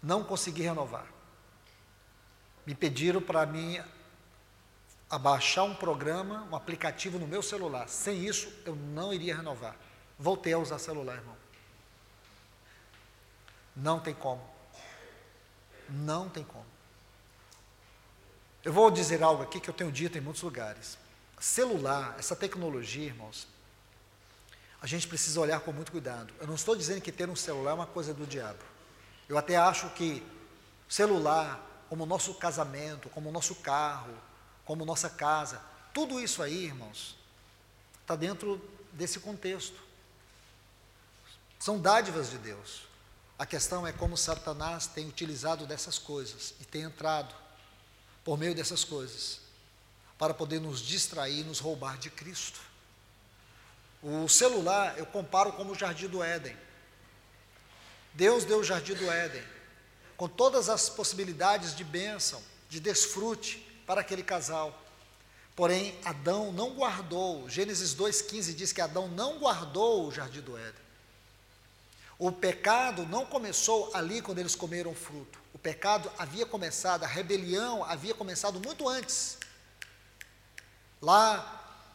não consegui renovar. Me pediram para mim abaixar um programa, um aplicativo no meu celular. Sem isso, eu não iria renovar. Voltei a usar celular, irmão. Não tem como. Não tem como. Eu vou dizer algo aqui que eu tenho dito em muitos lugares. Celular, essa tecnologia, irmãos, a gente precisa olhar com muito cuidado. Eu não estou dizendo que ter um celular é uma coisa do diabo. Eu até acho que celular, como o nosso casamento, como o nosso carro, como nossa casa, tudo isso aí, irmãos, está dentro desse contexto. São dádivas de Deus. A questão é como Satanás tem utilizado dessas coisas e tem entrado por meio dessas coisas para poder nos distrair, nos roubar de Cristo. O celular eu comparo como o jardim do Éden. Deus deu o jardim do Éden com todas as possibilidades de bênção, de desfrute para aquele casal. Porém, Adão não guardou. Gênesis 2:15 diz que Adão não guardou o jardim do Éden. O pecado não começou ali quando eles comeram fruto. O pecado havia começado, a rebelião havia começado muito antes. Lá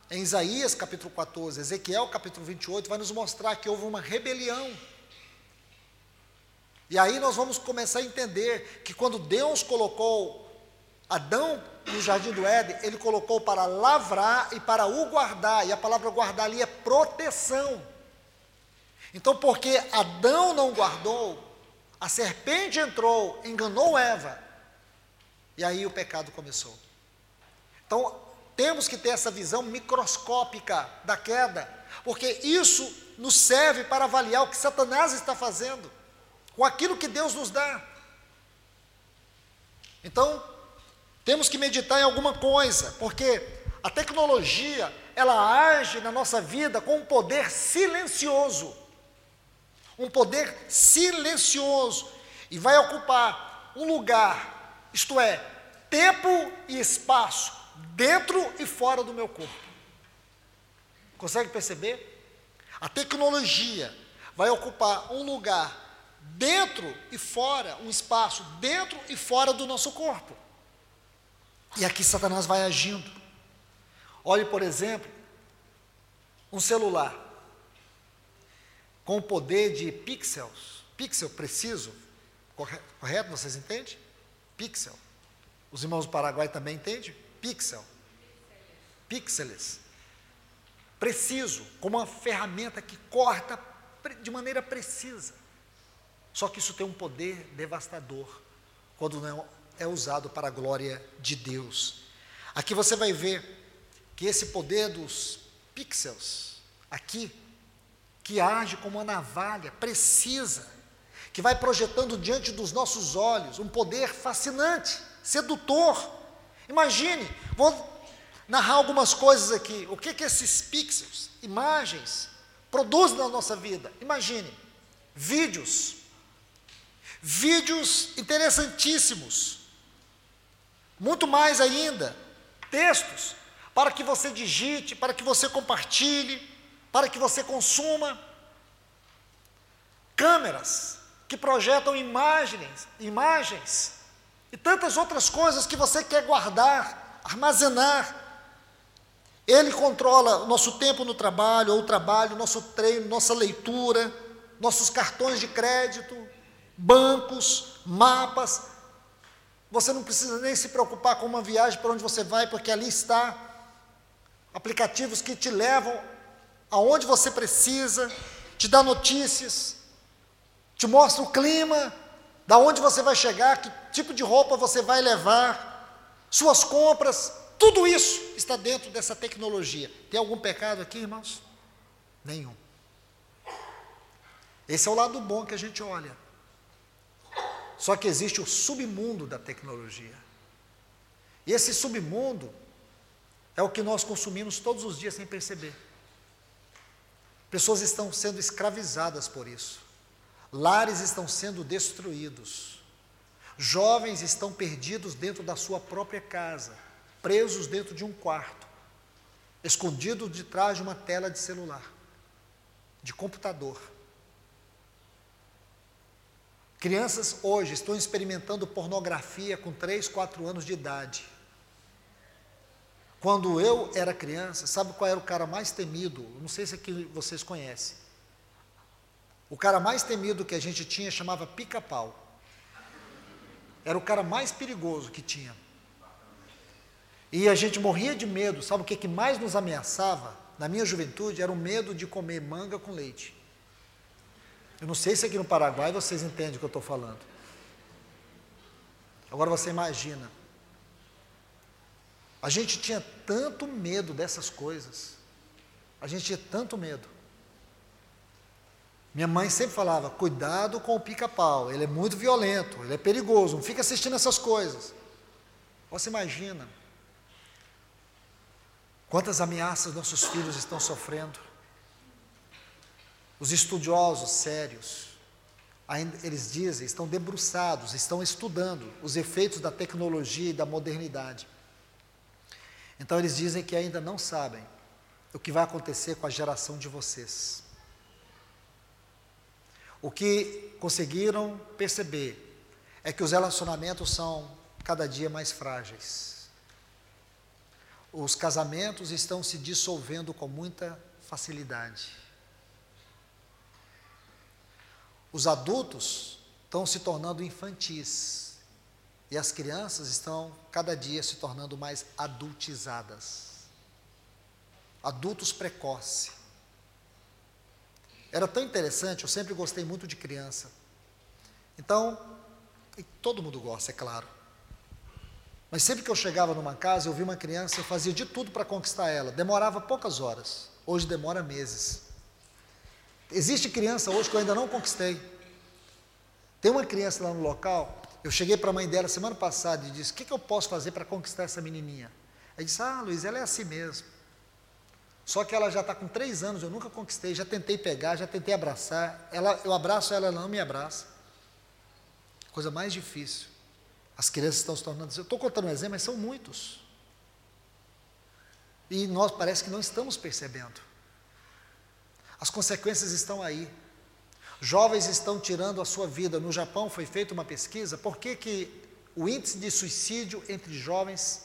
em Isaías capítulo 14, Ezequiel capítulo 28 vai nos mostrar que houve uma rebelião. E aí nós vamos começar a entender que quando Deus colocou Adão no jardim do Éden, ele colocou para lavrar e para o guardar, e a palavra guardar ali é proteção. Então, porque Adão não guardou, a serpente entrou, enganou Eva, e aí o pecado começou. Então, temos que ter essa visão microscópica da queda, porque isso nos serve para avaliar o que Satanás está fazendo com aquilo que Deus nos dá. Então, temos que meditar em alguma coisa, porque a tecnologia, ela age na nossa vida com um poder silencioso um poder silencioso, e vai ocupar um lugar, isto é, tempo e espaço, dentro e fora do meu corpo. Consegue perceber? A tecnologia vai ocupar um lugar dentro e fora, um espaço dentro e fora do nosso corpo. E aqui Satanás vai agindo. Olhe, por exemplo, um celular com o poder de pixels, pixel preciso, correto? Vocês entendem? Pixel. Os irmãos do Paraguai também entendem? Pixel. Pixels. Preciso, como uma ferramenta que corta de maneira precisa. Só que isso tem um poder devastador quando não é usado para a glória de Deus. Aqui você vai ver que esse poder dos pixels, aqui, que age como uma navalha precisa, que vai projetando diante dos nossos olhos um poder fascinante, sedutor. Imagine, vou narrar algumas coisas aqui. O que que esses pixels, imagens, produzem na nossa vida? Imagine, vídeos, vídeos interessantíssimos, muito mais ainda, textos, para que você digite, para que você compartilhe, para que você consuma câmeras que projetam imagens, imagens e tantas outras coisas que você quer guardar, armazenar. Ele controla nosso tempo no trabalho, ou o trabalho, nosso treino, nossa leitura, nossos cartões de crédito, bancos, mapas. Você não precisa nem se preocupar com uma viagem para onde você vai, porque ali está aplicativos que te levam aonde você precisa, te dá notícias, te mostra o clima, da onde você vai chegar, que tipo de roupa você vai levar, suas compras, tudo isso está dentro dessa tecnologia. Tem algum pecado aqui, irmãos? Nenhum. Esse é o lado bom que a gente olha. Só que existe o submundo da tecnologia. E esse submundo É o que nós consumimos todos os dias sem perceber. Pessoas estão sendo escravizadas por isso. Lares estão sendo destruídos. Jovens estão perdidos dentro da sua própria casa, presos dentro de um quarto, escondidos de trás de uma tela de celular, de computador. Crianças hoje estão experimentando pornografia com 3, 4 anos de idade. Quando eu era criança, sabe qual era o cara mais temido? Não sei se aqui vocês conhecem. O cara mais temido que a gente tinha chamava pica-pau. Era o cara mais perigoso que tinha. E a gente morria de medo. Sabe o que, que mais nos ameaçava? Na minha juventude, era o medo de comer manga com leite. Eu não sei se aqui no Paraguai vocês entendem o que eu estou falando. Agora você imagina a gente tinha tanto medo dessas coisas. A gente tinha tanto medo. Minha mãe sempre falava: cuidado com o pica-pau, ele é muito violento, ele é perigoso, não fica assistindo essas coisas. Você imagina quantas ameaças nossos filhos estão sofrendo. Os estudiosos sérios, ainda, eles dizem, estão debruçados, estão estudando os efeitos da tecnologia e da modernidade. Então eles dizem que ainda não sabem o que vai acontecer com a geração de vocês. O que conseguiram perceber é que os relacionamentos são cada dia mais frágeis. Os casamentos estão se dissolvendo com muita facilidade. Os adultos estão se tornando infantis. E as crianças estão cada dia se tornando mais adultizadas. Adultos precoce. Era tão interessante, eu sempre gostei muito de criança. Então, todo mundo gosta, é claro. Mas sempre que eu chegava numa casa, eu via uma criança, eu fazia de tudo para conquistar ela. Demorava poucas horas. Hoje demora meses. Existe criança hoje que eu ainda não conquistei. Tem uma criança lá no local eu cheguei para a mãe dela semana passada e disse: O que, que eu posso fazer para conquistar essa menininha? Ela disse: Ah, Luiz, ela é assim mesmo. Só que ela já está com três anos, eu nunca conquistei, já tentei pegar, já tentei abraçar. Ela, eu abraço ela, ela não me abraça. Coisa mais difícil. As crianças estão se tornando. Eu estou contando um exemplo, mas são muitos. E nós parece que não estamos percebendo. As consequências estão aí. Jovens estão tirando a sua vida. No Japão foi feita uma pesquisa, por que, que o índice de suicídio entre jovens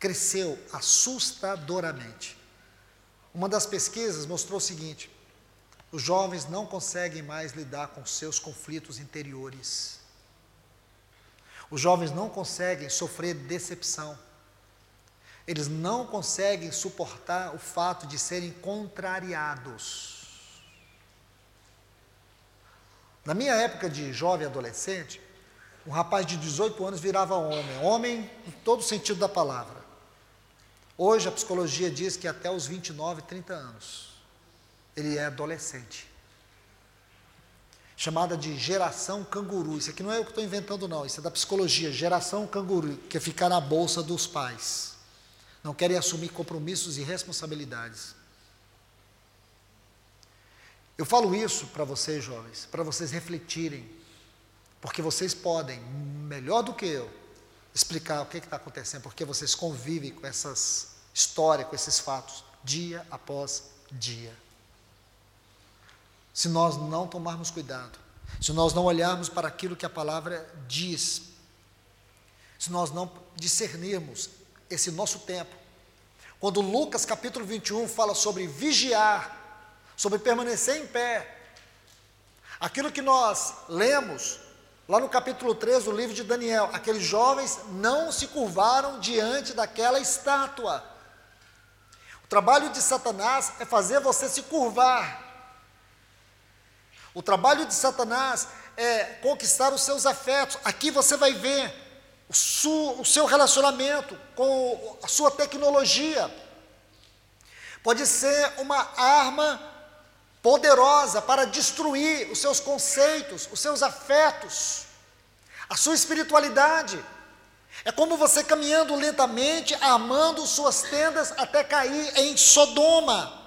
cresceu assustadoramente? Uma das pesquisas mostrou o seguinte: os jovens não conseguem mais lidar com seus conflitos interiores. Os jovens não conseguem sofrer decepção. Eles não conseguem suportar o fato de serem contrariados. Na minha época de jovem adolescente, um rapaz de 18 anos virava homem, homem em todo sentido da palavra. Hoje a psicologia diz que até os 29, 30 anos ele é adolescente. Chamada de geração canguru. Isso aqui não é eu que estou inventando, não. Isso é da psicologia. Geração canguru, que é ficar na bolsa dos pais. Não querem assumir compromissos e responsabilidades. Eu falo isso para vocês, jovens, para vocês refletirem, porque vocês podem, melhor do que eu, explicar o que está acontecendo, porque vocês convivem com essas histórias, com esses fatos, dia após dia. Se nós não tomarmos cuidado, se nós não olharmos para aquilo que a palavra diz, se nós não discernirmos esse nosso tempo, quando Lucas capítulo 21 fala sobre vigiar, sobre permanecer em pé. Aquilo que nós lemos lá no capítulo 3 do livro de Daniel, aqueles jovens não se curvaram diante daquela estátua. O trabalho de Satanás é fazer você se curvar. O trabalho de Satanás é conquistar os seus afetos. Aqui você vai ver o, seu relacionamento com a sua tecnologia. Pode ser uma arma poderosa para destruir os seus conceitos, os seus afetos, a sua espiritualidade. É como você caminhando lentamente, armando suas tendas até cair em Sodoma.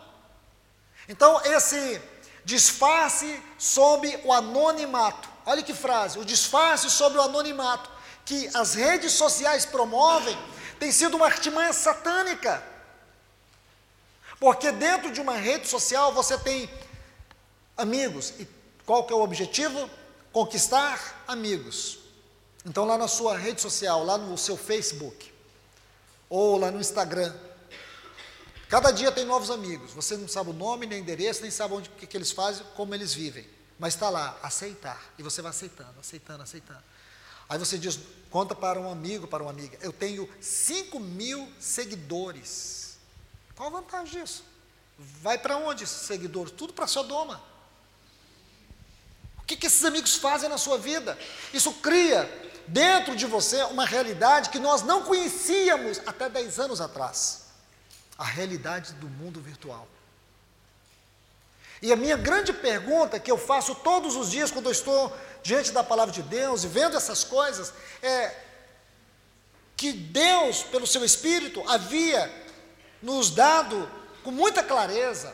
Então, esse disfarce sob o anonimato. Olha que frase: o disfarce sobre o anonimato que as redes sociais promovem tem sido uma artimanha satânica. Porque dentro de uma rede social você tem amigos. E qual que é o objetivo? Conquistar amigos. Então lá na sua rede social, lá no seu Facebook, ou lá no Instagram, cada dia tem novos amigos. Você não sabe o nome, nem endereço, nem sabe onde, o que, que eles fazem, como eles vivem. Mas está lá, aceitar. E você vai aceitando, aceitando, aceitando. Aí você diz, conta para um amigo, para uma amiga. Eu tenho 5 mil seguidores. Qual a vantagem disso? Vai para onde esses seguidores? Tudo para Sodoma. O que, que esses amigos fazem na sua vida? Isso cria dentro de você uma realidade que nós não conhecíamos até 10 anos atrás. A realidade do mundo virtual. E a minha grande pergunta que eu faço todos os dias quando eu estou diante da palavra de Deus e vendo essas coisas é que Deus, pelo seu Espírito, havia nos dado com muita clareza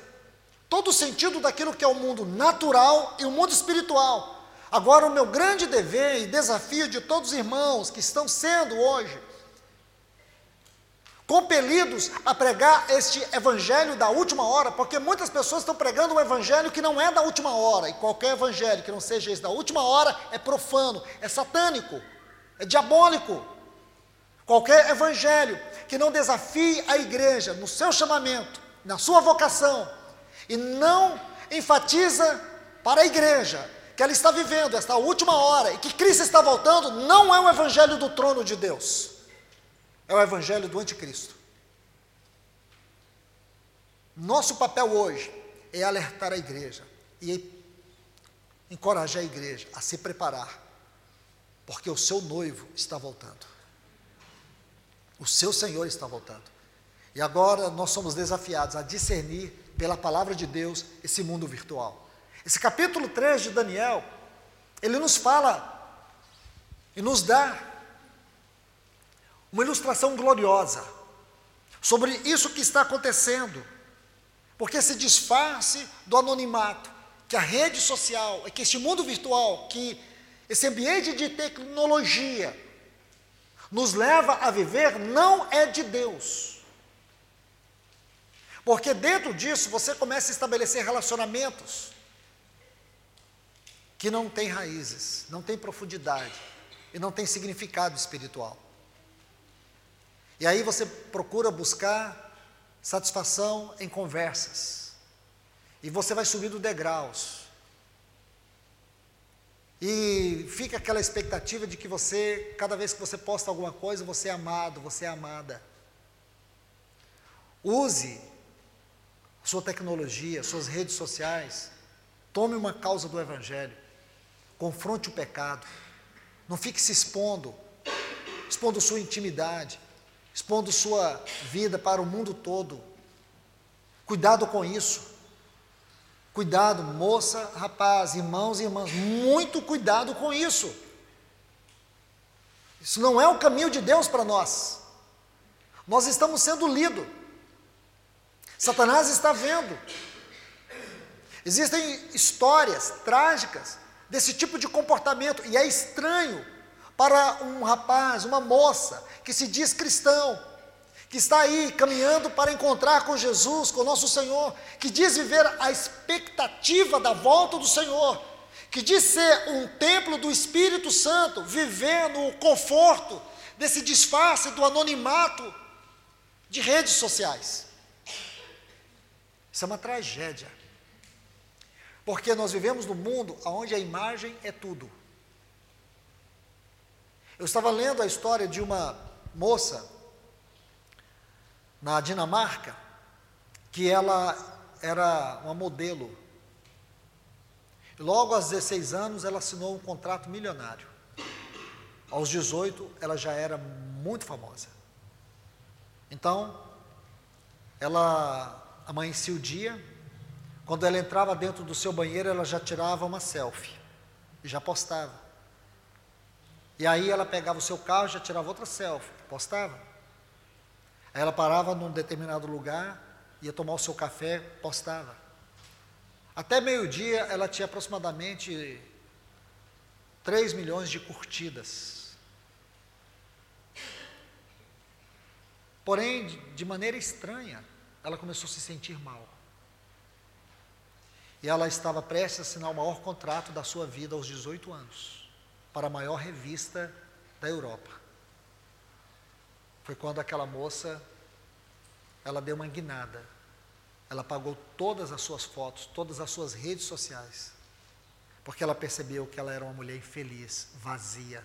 todo o sentido daquilo que é o mundo natural e o mundo espiritual. Agora, o meu grande dever e desafio de todos os irmãos que estão sendo hoje compelidos a pregar este evangelho da última hora, porque muitas pessoas estão pregando um evangelho que não é da última hora, e qualquer evangelho que não seja esse da última hora é profano, é satânico, é diabólico. Qualquer evangelho que não desafie a igreja no seu chamamento, na sua vocação, e não enfatiza para a igreja que ela está vivendo esta última hora e que Cristo está voltando, não é o evangelho do trono de Deus. É o evangelho do anticristo. Nosso papel hoje é alertar a igreja e encorajar a igreja a se preparar, porque o seu noivo está voltando. O seu Senhor está voltando. E agora nós somos desafiados a discernir pela palavra de Deus esse mundo virtual. Esse capítulo 3 de Daniel, ele nos fala e nos dá uma ilustração gloriosa sobre isso que está acontecendo, porque esse disfarce do anonimato, que a rede social, que este mundo virtual, que esse ambiente de tecnologia nos leva a viver, não é de Deus. Porque dentro disso você começa a estabelecer relacionamentos que não têm raízes, não têm profundidade e não têm significado espiritual. E aí você procura buscar satisfação em conversas. E você vai subindo degraus. E fica aquela expectativa de que você, cada vez que você posta alguma coisa, você é amado, você é amada. Use sua tecnologia, suas redes sociais. Tome uma causa do Evangelho. Confronte o pecado. Não fique se expondo, expondo sua intimidade expondo sua vida para o mundo todo. Cuidado com isso. Cuidado, moça, rapaz, irmãos e irmãs, muito cuidado com isso. Isso não é o caminho de Deus para nós. Nós estamos sendo lidos. Satanás está vendo. Existem histórias trágicas desse tipo de comportamento, e é estranho para um rapaz, uma moça que se diz cristão, que está aí caminhando para encontrar com Jesus, com nosso Senhor, que diz viver a expectativa da volta do Senhor, que diz ser um templo do Espírito Santo, viver no conforto desse disfarce do anonimato de redes sociais. Isso é uma tragédia. Porque nós vivemos num mundo onde a imagem é tudo. Eu estava lendo a história de uma moça na Dinamarca, que ela era uma modelo. Logo aos 16 anos, ela assinou um contrato milionário. Aos 18, ela já era muito famosa. Então, ela amanhecia o dia, quando ela entrava dentro do seu banheiro, ela já tirava uma selfie e já postava. E aí ela pegava o seu carro, já tirava outra selfie, postava. Aí ela parava num determinado lugar, ia tomar o seu café, postava. Até meio-dia ela tinha aproximadamente 3 milhões de curtidas. Porém, de maneira estranha, ela começou a se sentir mal. E ela estava prestes a assinar o maior contrato da sua vida aos 18 anos, para a maior revista da Europa. Foi quando aquela moça, ela deu uma guinada. Ela apagou todas as suas fotos, todas as suas redes sociais, porque ela percebeu que ela era uma mulher infeliz, vazia,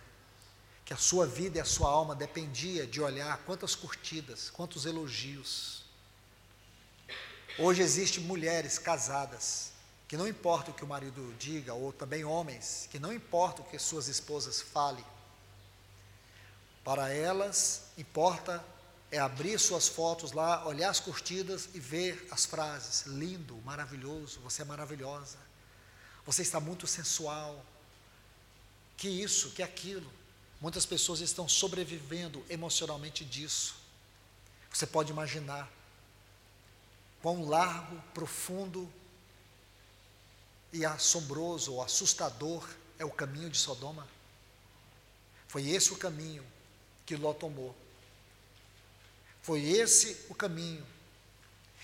que a sua vida e a sua alma dependia de olhar quantas curtidas, quantos elogios. Hoje existem mulheres casadas que não importa o que o marido diga, ou também homens, que não importa o que suas esposas falem, para elas importa é abrir suas fotos lá, olhar as curtidas e ver as frases: lindo, maravilhoso, você é maravilhosa, você está muito sensual, que isso, que aquilo. Muitas pessoas estão sobrevivendo emocionalmente disso. Você pode imaginar quão largo, profundo e assombroso ou assustador é o caminho de Sodoma. Foi esse o caminho que Ló tomou. Foi esse o caminho.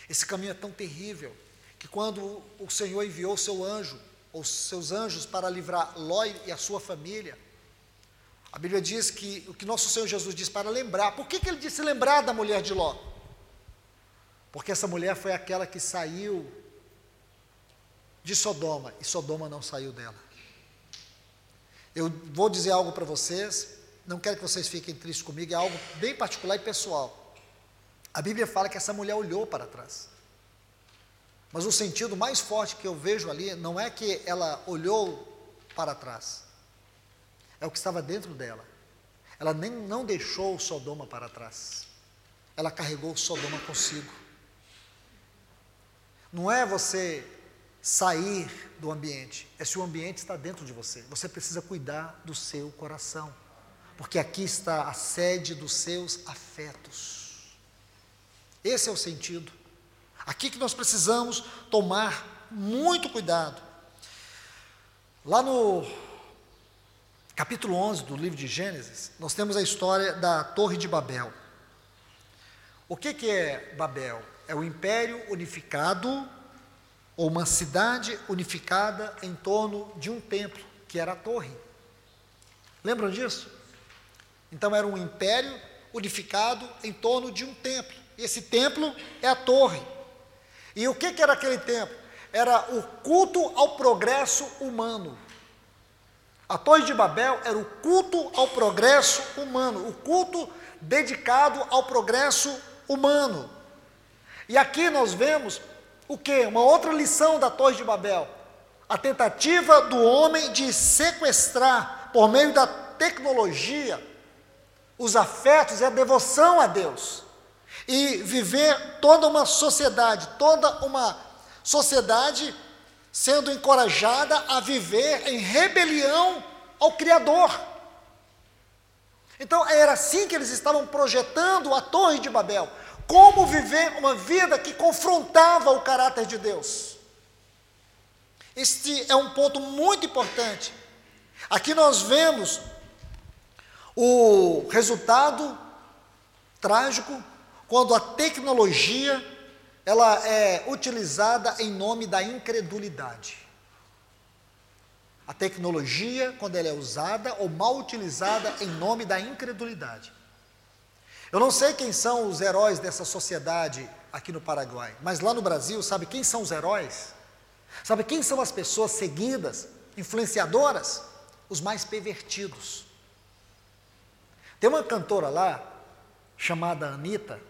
Esse caminho é tão terrível que quando o Senhor enviou seu anjo, ou seus anjos para livrar Ló e a sua família, a Bíblia diz que o que nosso Senhor Jesus diz para lembrar. Por que, que ele disse lembrar da mulher de Ló? Porque essa mulher foi aquela que saiu de Sodoma e Sodoma não saiu dela. Eu vou dizer algo para vocês, não quero que vocês fiquem tristes comigo, é algo bem particular e pessoal. A Bíblia fala que essa mulher olhou para trás. Mas o sentido mais forte que eu vejo ali não é que ela olhou para trás, é o que estava dentro dela. Ela nem não deixou Sodoma para trás. Ela carregou Sodoma consigo. Não é você sair do ambiente, é se o ambiente está dentro de você. Você precisa cuidar do seu coração, porque aqui está a sede dos seus afetos. Esse é o sentido. Aqui que nós precisamos tomar muito cuidado. Lá no capítulo 11 do livro de Gênesis, nós temos a história da Torre de Babel. O que, que é Babel? É o império unificado ou uma cidade unificada em torno de um templo, que era a torre. Lembram disso? Então era um império unificado em torno de um templo. Esse templo é a torre. E o que, que era aquele templo? Era o culto ao progresso humano. A Torre de Babel era o culto ao progresso humano, o culto dedicado ao progresso humano. E aqui nós vemos o que? Uma outra lição da Torre de Babel. A tentativa do homem de sequestrar, por meio da tecnologia, os afetos e a devoção a Deus. E viver toda uma sociedade, toda uma sociedade sendo encorajada a viver em rebelião ao Criador. Então era assim que eles estavam projetando a Torre de Babel como viver uma vida que confrontava o caráter de Deus. Este é um ponto muito importante. Aqui nós vemos o resultado trágico quando a tecnologia ela é utilizada em nome da incredulidade. A tecnologia, quando ela é usada ou mal utilizada em nome da incredulidade. Eu não sei quem são os heróis dessa sociedade aqui no Paraguai, mas lá no Brasil, sabe quem são os heróis? Sabe quem são as pessoas seguidas, influenciadoras? Os mais pervertidos. Tem uma cantora lá, chamada Anitta,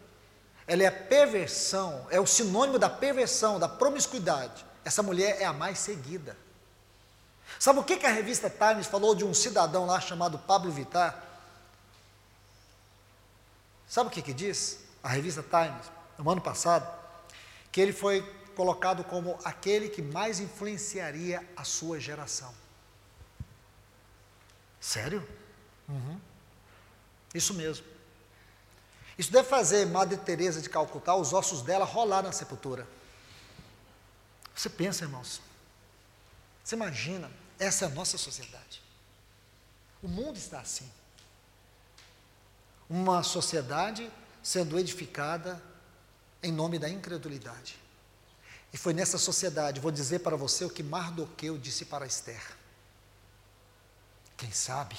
ela é a perversão, é o sinônimo da perversão, da promiscuidade. Essa mulher é a mais seguida. Sabe o que, que a revista Times falou de um cidadão lá chamado Pablo Vittar? Sabe o que, que diz a revista Times, no ano passado? Que ele foi colocado como aquele que mais influenciaria a sua geração. Sério? Uhum. Isso mesmo. Isso deve fazer Madre Teresa de Calcutá, os ossos dela rolar na sepultura. Você pensa, irmãos? Você imagina? Essa é a nossa sociedade. O mundo está assim. Uma sociedade sendo edificada em nome da incredulidade. E foi nessa sociedade, vou dizer para você o que Mardoqueu disse para Esther. Quem sabe,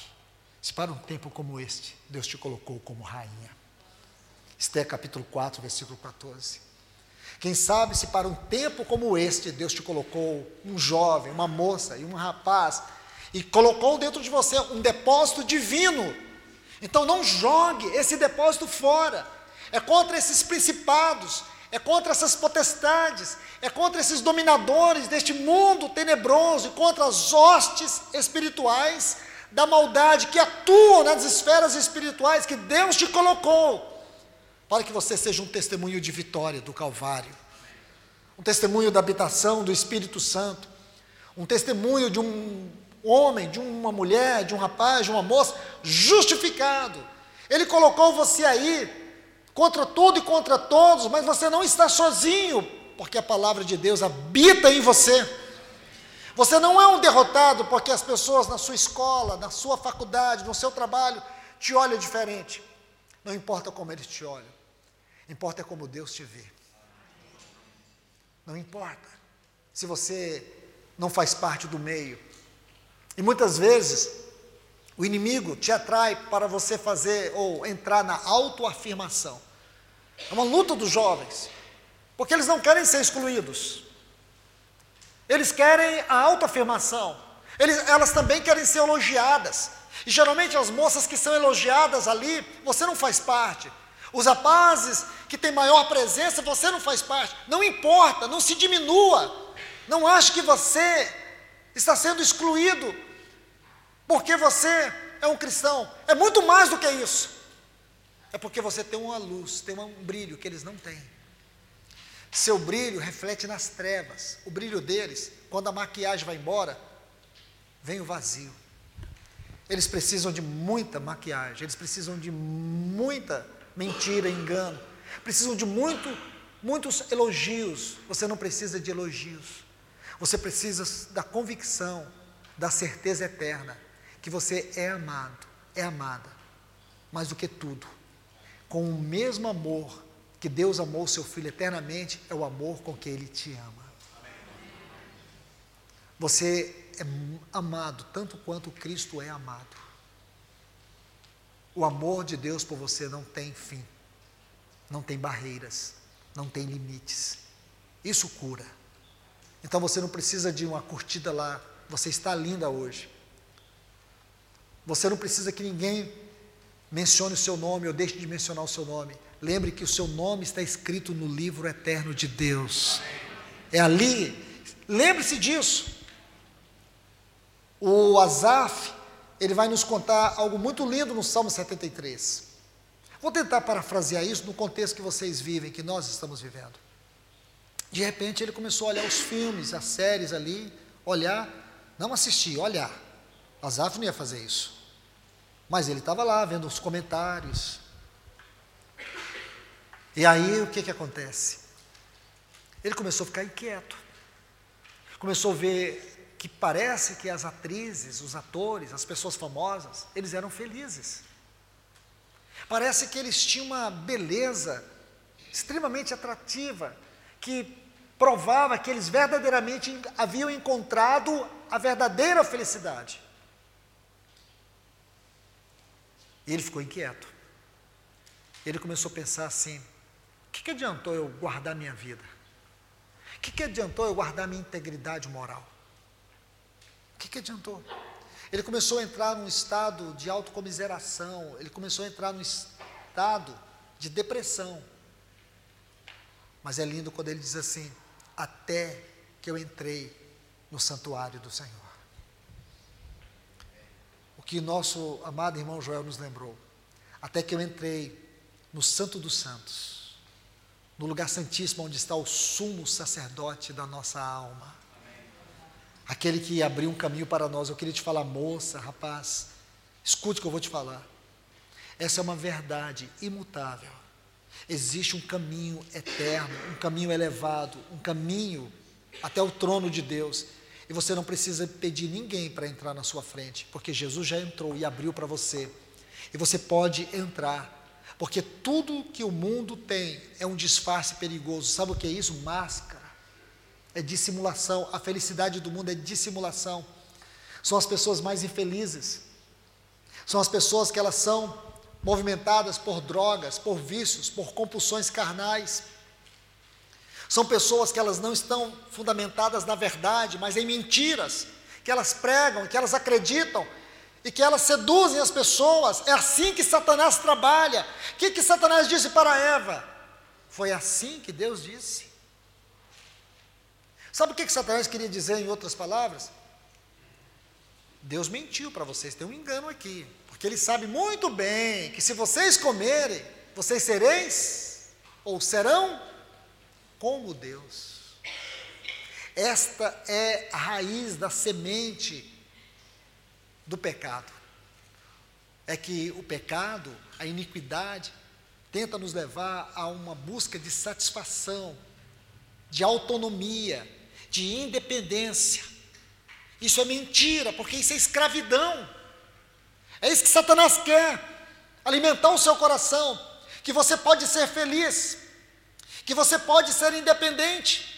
se para um tempo como este, Deus te colocou como rainha. Esther capítulo 4, versículo 14. Quem sabe se para um tempo como este, Deus te colocou um jovem, uma moça e um rapaz, e colocou dentro de você um depósito divino. Então não jogue esse depósito fora. É contra esses principados, é contra essas potestades, é contra esses dominadores deste mundo tenebroso e contra as hostes espirituais da maldade que atuam nas esferas espirituais que Deus te colocou, para que você seja um testemunho de vitória do Calvário, um testemunho da habitação do Espírito Santo, um testemunho de um homem, de uma mulher, de um rapaz, de uma moça justificado. Ele colocou você aí contra tudo e contra todos, mas você não está sozinho, porque a palavra de Deus habita em você. Você não é um derrotado porque as pessoas na sua escola, na sua faculdade, no seu trabalho te olham diferente. Não importa como eles te olham, importa como Deus te vê. Não importa se você não faz parte do meio. E muitas vezes o inimigo te atrai para você fazer ou entrar na autoafirmação. É uma luta dos jovens, porque eles não querem ser excluídos. Eles querem a autoafirmação. Eles, elas também querem ser elogiadas. E geralmente as moças que são elogiadas ali, você não faz parte. Os rapazes que têm maior presença, você não faz parte. Não importa, não se diminua. Não ache que você está sendo excluído porque você é um cristão. É muito mais do que isso. É porque você tem uma luz, tem um brilho que eles não têm. Seu brilho reflete nas trevas. O brilho deles, quando a maquiagem vai embora, vem o vazio. Eles precisam de muita maquiagem, eles precisam de muita mentira, engano, precisam de muito, muitos elogios. Você não precisa de elogios. Você precisa da convicção, da certeza eterna que você é amado, é amada, mais do que tudo com o mesmo amor que Deus amou seu filho eternamente, é o amor com que ele te ama. Você é amado tanto quanto Cristo é amado. O amor de Deus por você não tem fim, não tem barreiras, não tem limites. Isso cura. Então você não precisa de uma curtida lá, você está linda hoje. Você não precisa que ninguém mencione o seu nome ou deixe de mencionar o seu nome. Lembre que o seu nome está escrito no livro eterno de Deus. É ali. Lembre-se disso. O Azaf, ele vai nos contar algo muito lindo no Salmo 73. Vou tentar parafrasear isso no contexto que vocês vivem, que nós estamos vivendo. De repente ele começou a olhar os filmes, as séries ali, olhar, não assistir, olhar. Azaf não ia fazer isso. Mas ele estava lá vendo os comentários. E aí o que, que acontece? Ele começou a ficar inquieto. Começou a ver que parece que as atrizes, os atores, as pessoas famosas, eles eram felizes. Parece que eles tinham uma beleza extremamente atrativa, que provava que eles verdadeiramente haviam encontrado a verdadeira felicidade. E ele ficou inquieto. Ele começou a pensar assim: o que, que adiantou eu guardar minha vida? O que, que adiantou eu guardar minha integridade moral? O que, que adiantou? Ele começou a entrar num estado de autocomiseração, ele começou a entrar num estado de depressão. Mas é lindo quando ele diz assim: até que eu entrei no santuário do Senhor que nosso amado irmão Joel nos lembrou. Até que eu entrei no Santo dos Santos, no lugar santíssimo onde está o sumo sacerdote da nossa alma. Aquele que abriu um caminho para nós. Eu queria te falar, moça, rapaz, Escute o que eu vou te falar. Essa é uma verdade imutável. Existe um caminho eterno, um caminho elevado, um caminho até o trono de Deus. E você não precisa pedir ninguém para entrar na sua frente, porque Jesus já entrou e abriu para você. E você pode entrar, porque tudo que o mundo tem é um disfarce perigoso. Sabe o que é isso? Máscara. É dissimulação. A felicidade do mundo é dissimulação. São as pessoas mais infelizes. São as pessoas que elas são movimentadas por drogas, por vícios, por compulsões carnais. São pessoas que elas não estão fundamentadas na verdade, mas em mentiras, que elas pregam, que elas acreditam e que elas seduzem as pessoas. É assim que Satanás trabalha. O que, que Satanás disse para Eva? Foi assim que Deus disse. Sabe o que, que Satanás queria dizer em outras palavras? Deus mentiu para vocês, tem um engano aqui. Porque ele sabe muito bem que se vocês comerem, vocês sereis ou serão como Deus. Esta é a raiz da semente do pecado. É que o pecado, a iniquidade, tenta nos levar a uma busca de satisfação, de autonomia, de independência. Isso é mentira, porque isso é escravidão. É isso que Satanás quer, alimentar o seu coração, que você pode ser feliz, que você pode ser independente,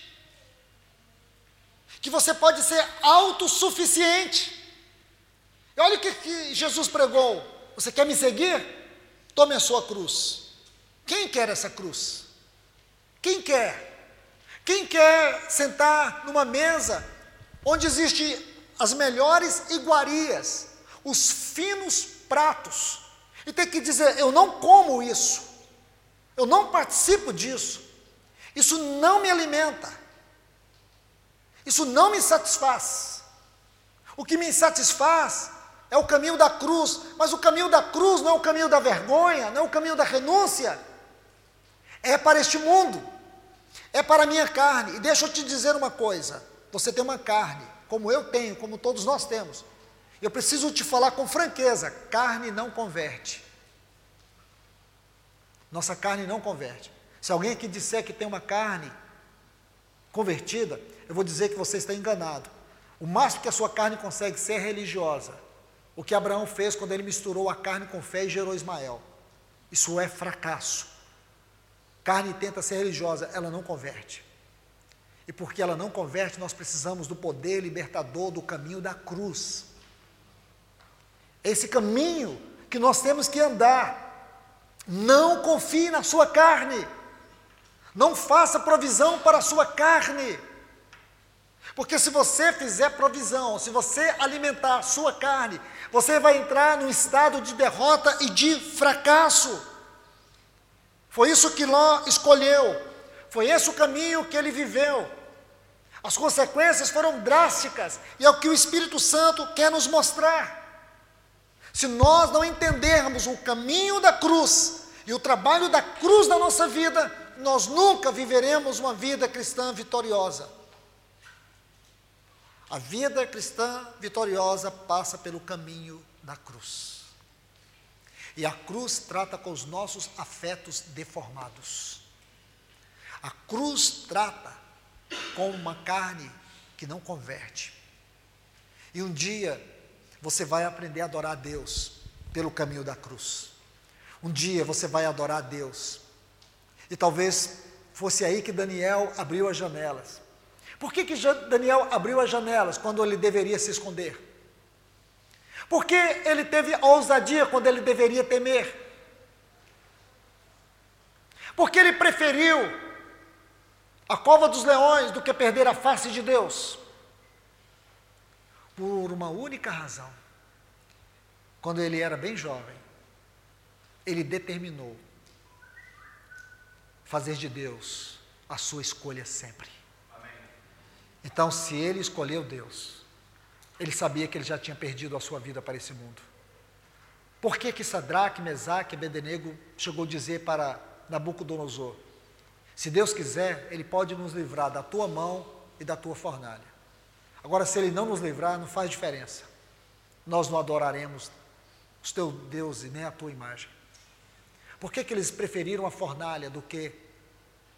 que você pode ser autossuficiente. E olha o que, que Jesus pregou: você quer me seguir? Tome a sua cruz. Quem quer essa cruz? Quem quer? Quem quer sentar numa mesa onde existem as melhores iguarias, os finos pratos, e ter que dizer: eu não como isso, eu não participo disso, isso não me alimenta. Isso não me satisfaz. O que me satisfaz é o caminho da cruz, mas o caminho da cruz não é o caminho da vergonha, não é o caminho da renúncia. É para este mundo, é para a minha carne. E deixa eu te dizer uma coisa: você tem uma carne, como eu tenho, como todos nós temos. Eu preciso te falar com franqueza: carne não converte. Nossa carne não converte. Se alguém aqui disser que tem uma carne convertida, eu vou dizer que você está enganado. O máximo que a sua carne consegue ser é religiosa. O que Abraão fez quando ele misturou a carne com fé e gerou Ismael. Isso é fracasso. Carne tenta ser religiosa, ela não converte. E porque ela não converte, nós precisamos do poder libertador do caminho da cruz. Esse caminho que nós temos que andar. Não confie na sua carne. Não faça provisão para a sua carne. Porque se você fizer provisão, se você alimentar a sua carne, você vai entrar num estado de derrota e de fracasso. Foi isso que Ló escolheu, foi esse o caminho que ele viveu. As consequências foram drásticas, e é o que o Espírito Santo quer nos mostrar. Se nós não entendermos o caminho da cruz e o trabalho da cruz na nossa vida, nós nunca viveremos uma vida cristã vitoriosa. A vida cristã vitoriosa passa pelo caminho da cruz. E a cruz trata com os nossos afetos deformados. A cruz trata com uma carne que não converte. E um dia você vai aprender a adorar a Deus pelo caminho da cruz. Um dia você vai adorar a Deus e talvez fosse aí que Daniel abriu as janelas. Por que, que Daniel abriu as janelas quando ele deveria se esconder? Por que ele teve ousadia quando ele deveria temer? Porque ele preferiu a cova dos leões do que perder a face de Deus? Por uma única razão. Quando ele era bem jovem, ele determinou fazer de Deus a sua escolha sempre. Amém. Então, se ele escolheu Deus, ele sabia que ele já tinha perdido a sua vida para esse mundo. Por que que Sadraque, Mesaque e Abednego chegou a dizer para Nabucodonosor, se Deus quiser, Ele pode nos livrar da tua mão e da tua fornalha. Agora, se Ele não nos livrar, não faz diferença. Nós não adoraremos os teus deuses, nem a tua imagem? Por que, que eles preferiram a fornalha do que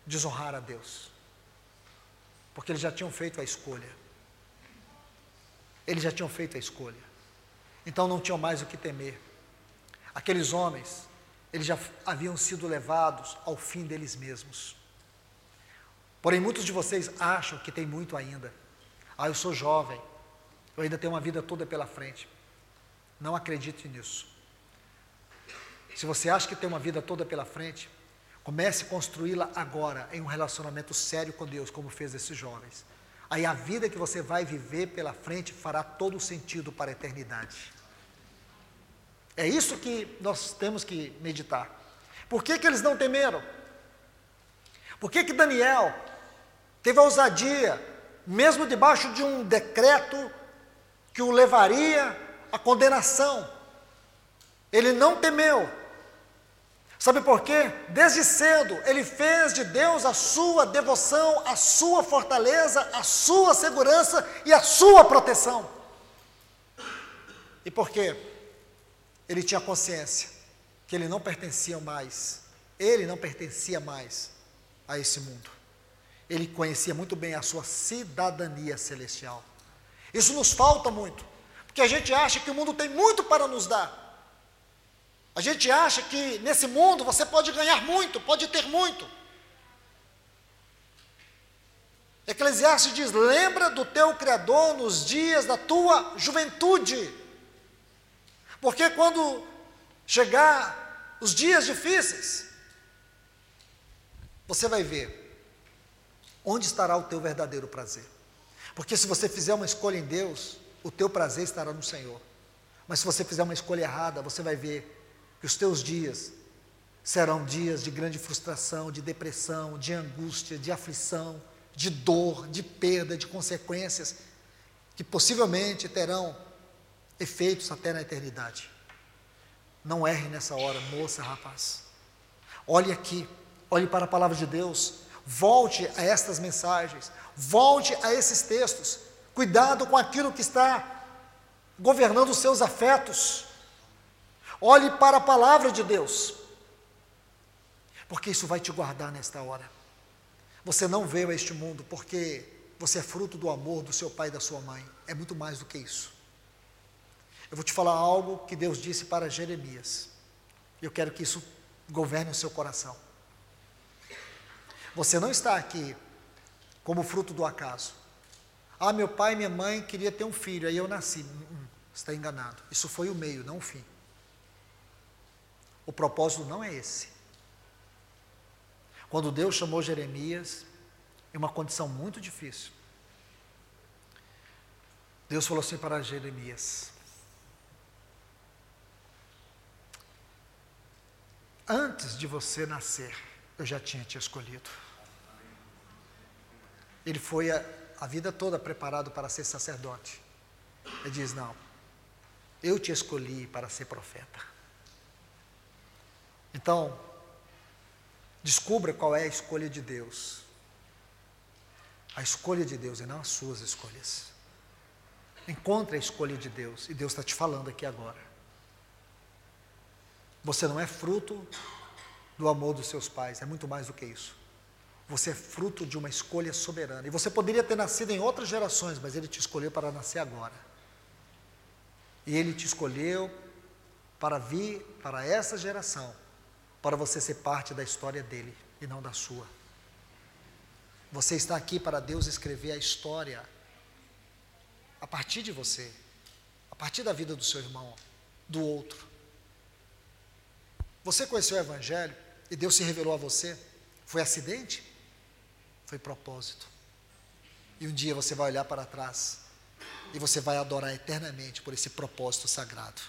desonrar a Deus? Porque eles já tinham feito a escolha. Eles já tinham feito a escolha. Então não tinham mais o que temer. Aqueles homens, eles já haviam sido levados ao fim deles mesmos. Porém, muitos de vocês acham que tem muito ainda. Ah, eu sou jovem, eu ainda tenho uma vida toda pela frente. Não acredite nisso. Se você acha que tem uma vida toda pela frente, comece a construí-la agora em um relacionamento sério com Deus, como fez esses jovens. Aí a vida que você vai viver pela frente fará todo o sentido para a eternidade. É isso que nós temos que meditar. Por que, que eles não temeram? Por que, que Daniel teve a ousadia, mesmo debaixo de um decreto que o levaria à condenação? Ele não temeu. Sabe por quê? Desde cedo ele fez de Deus a sua devoção, a sua fortaleza, a sua segurança e a sua proteção. E por quê? Ele tinha consciência que ele não pertencia mais, ele não pertencia mais a esse mundo. Ele conhecia muito bem a sua cidadania celestial. Isso nos falta muito, porque a gente acha que o mundo tem muito para nos dar. A gente acha que nesse mundo você pode ganhar muito, pode ter muito. Eclesiastes diz: lembra do teu Criador nos dias da tua juventude. Porque quando chegar os dias difíceis, você vai ver onde estará o teu verdadeiro prazer. Porque se você fizer uma escolha em Deus, o teu prazer estará no Senhor. Mas se você fizer uma escolha errada, você vai ver que os teus dias serão dias de grande frustração, de depressão, de angústia, de aflição, de dor, de perda, de consequências, que possivelmente terão efeitos até na eternidade. Não erre nessa hora, moça, rapaz. Olhe aqui, olhe para a palavra de Deus, volte a estas mensagens, volte a esses textos. Cuidado com aquilo que está governando os seus afetos. Olhe para a palavra de Deus, porque isso vai te guardar nesta hora. Você não veio a este mundo porque você é fruto do amor do seu pai e da sua mãe, é muito mais do que isso. Eu vou te falar algo que Deus disse para Jeremias, eu quero que isso governe o seu coração. Você não está aqui como fruto do acaso. Ah, meu pai e minha mãe queria ter um filho, aí eu nasci. Hum, hum, está enganado. Isso foi o meio, não o fim. O propósito não é esse. Quando Deus chamou Jeremias, em uma condição muito difícil, Deus falou assim para Jeremias: Antes de você nascer, eu já tinha te escolhido. Ele foi a, a vida toda preparado para ser sacerdote. Ele diz: Não, eu te escolhi para ser profeta. Então, descubra qual é a escolha de Deus. A escolha de Deus e não as suas escolhas. Encontre a escolha de Deus e Deus está te falando aqui agora. Você não é fruto do amor dos seus pais, é muito mais do que isso. Você é fruto de uma escolha soberana. E você poderia ter nascido em outras gerações, mas Ele te escolheu para nascer agora. E Ele te escolheu para vir para essa geração para você ser parte da história dele e não da sua. Você está aqui para Deus escrever a história a partir de você, a partir da vida do seu irmão, do outro. Você conheceu o Evangelho e Deus se revelou a você? Foi acidente? Foi propósito. E um dia você vai olhar para trás e você vai adorar eternamente por esse propósito sagrado.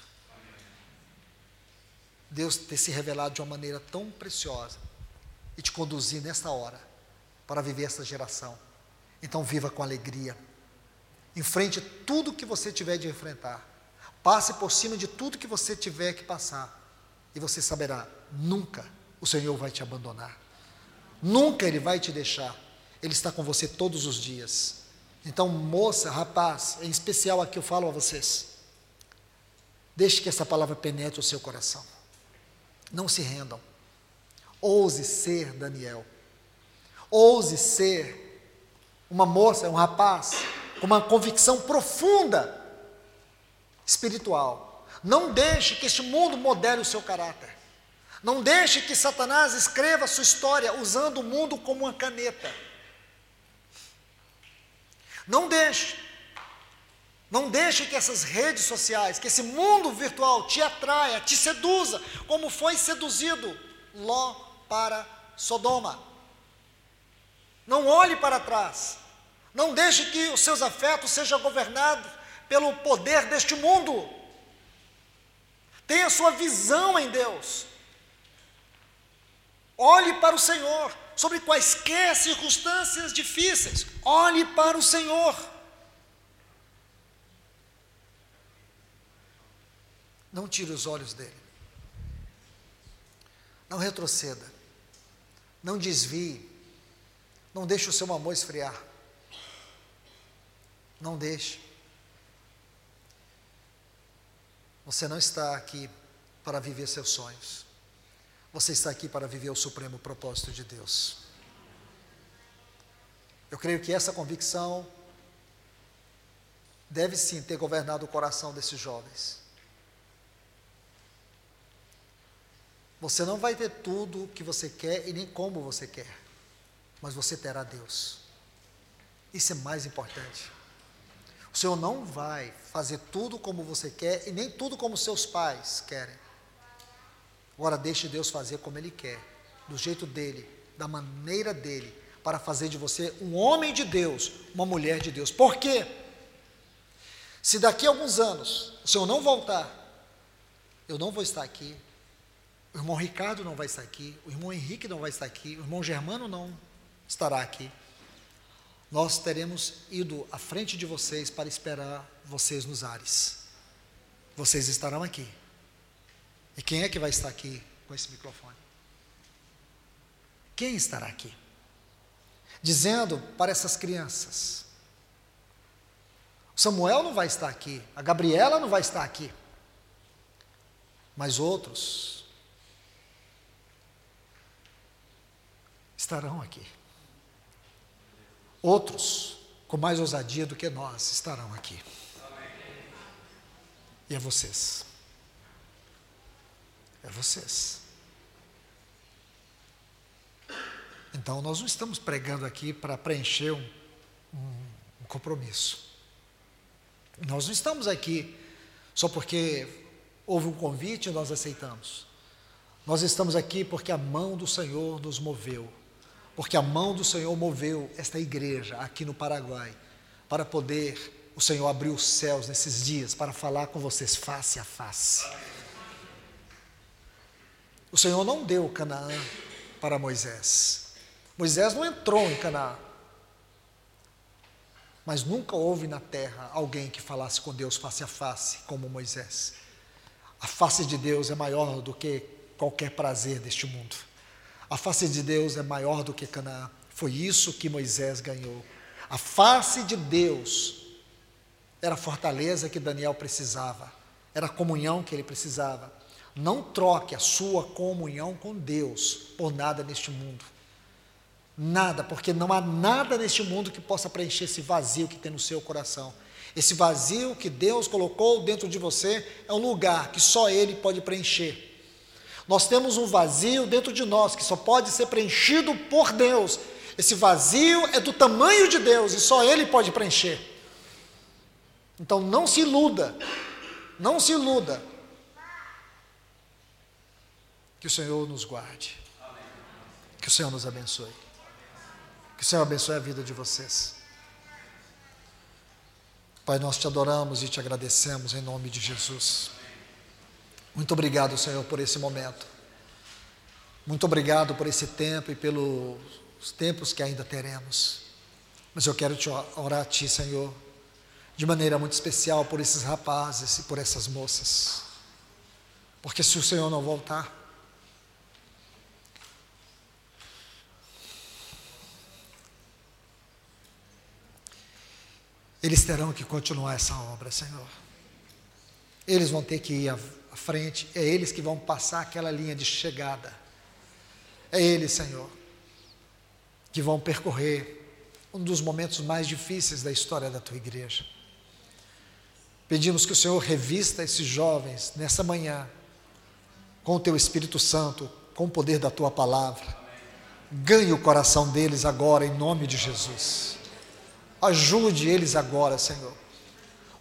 Deus ter se revelado de uma maneira tão preciosa e te conduzir nesta hora para viver essa geração. Então viva com alegria. Enfrente tudo que você tiver de enfrentar. Passe por cima de tudo que você tiver que passar. E você saberá, nunca o Senhor vai te abandonar. Nunca Ele vai te deixar. Ele está com você todos os dias. Então, moça, rapaz, em especial aqui eu falo a vocês. Deixe que essa palavra penetre o seu coração. Não se rendam. Ouse ser Daniel. Ouse ser uma moça, um rapaz, com uma convicção profunda espiritual. Não deixe que este mundo modele o seu caráter. Não deixe que Satanás escreva a sua história usando o mundo como uma caneta. Não deixe. Não deixe que essas redes sociais, que esse mundo virtual te atraia, te seduza, como foi seduzido Ló para Sodoma. Não olhe para trás. Não deixe que os seus afetos sejam governados pelo poder deste mundo. Tenha sua visão em Deus. Olhe para o Senhor, sobre quaisquer circunstâncias difíceis, olhe para o Senhor. Não tire os olhos dele. Não retroceda. Não desvie. Não deixe o seu amor esfriar. Não deixe. Você não está aqui para viver seus sonhos. Você está aqui para viver o supremo propósito de Deus. Eu creio que essa convicção deve sim ter governado o coração desses jovens. Você não vai ter tudo o que você quer e nem como você quer, mas você terá Deus. Isso é mais importante. O Senhor não vai fazer tudo como você quer e nem tudo como seus pais querem. Agora deixe Deus fazer como Ele quer, do jeito dele, da maneira dele, para fazer de você um homem de Deus, uma mulher de Deus. Por quê? Se daqui a alguns anos o Senhor não voltar, eu não vou estar aqui, o irmão Ricardo não vai estar aqui, o irmão Henrique não vai estar aqui, o irmão Germano não estará aqui. Nós teremos ido à frente de vocês para esperar vocês nos ares. Vocês estarão aqui. E quem é que vai estar aqui com esse microfone? Quem estará aqui? Dizendo para essas crianças: Samuel não vai estar aqui, a Gabriela não vai estar aqui, mas outros estarão aqui. Outros, com mais ousadia do que nós, estarão aqui. E é vocês. É vocês. Então, nós não estamos pregando aqui para preencher um, um, um, compromisso. Nós não estamos aqui só porque houve um convite e nós aceitamos. Nós estamos aqui porque a mão do Senhor nos moveu. Porque a mão do Senhor moveu esta igreja aqui no Paraguai para poder o Senhor abrir os céus nesses dias para falar com vocês face a face. O Senhor não deu Canaã para Moisés. Moisés não entrou em Canaã. Mas nunca houve na terra alguém que falasse com Deus face a face, como Moisés. A face de Deus é maior do que qualquer prazer deste mundo. A face de Deus é maior do que Canaã. Foi isso que Moisés ganhou. A face de Deus era a fortaleza que Daniel precisava, era a comunhão que ele precisava. Não troque a sua comunhão com Deus por nada neste mundo. Nada, porque não há nada neste mundo que possa preencher esse vazio que tem no seu coração. Esse vazio que Deus colocou dentro de você é um lugar que só Ele pode preencher. Nós temos um vazio dentro de nós que só pode ser preenchido por Deus. Esse vazio é do tamanho de Deus e só Ele pode preencher. Então não se iluda, não se iluda que o Senhor nos guarde. Que o Senhor nos abençoe. Que o Senhor abençoe a vida de vocês. Pai, nós te adoramos e te agradecemos em nome de Jesus. Muito obrigado, Senhor, por esse momento. Muito obrigado por esse tempo e pelos tempos que ainda teremos. Mas eu quero te orar a Ti, Senhor, de maneira muito especial por esses rapazes e por essas moças. Porque se o Senhor não voltar, Eles terão que continuar essa obra, Senhor. Eles vão ter que ir à frente, é eles que vão passar aquela linha de chegada. É eles, Senhor, que vão percorrer um dos momentos mais difíceis da história da tua igreja. Pedimos que o Senhor revista esses jovens nessa manhã, com o teu Espírito Santo, com o poder da tua palavra. Ganhe o coração deles agora, em nome de Jesus. Ajude eles agora, Senhor.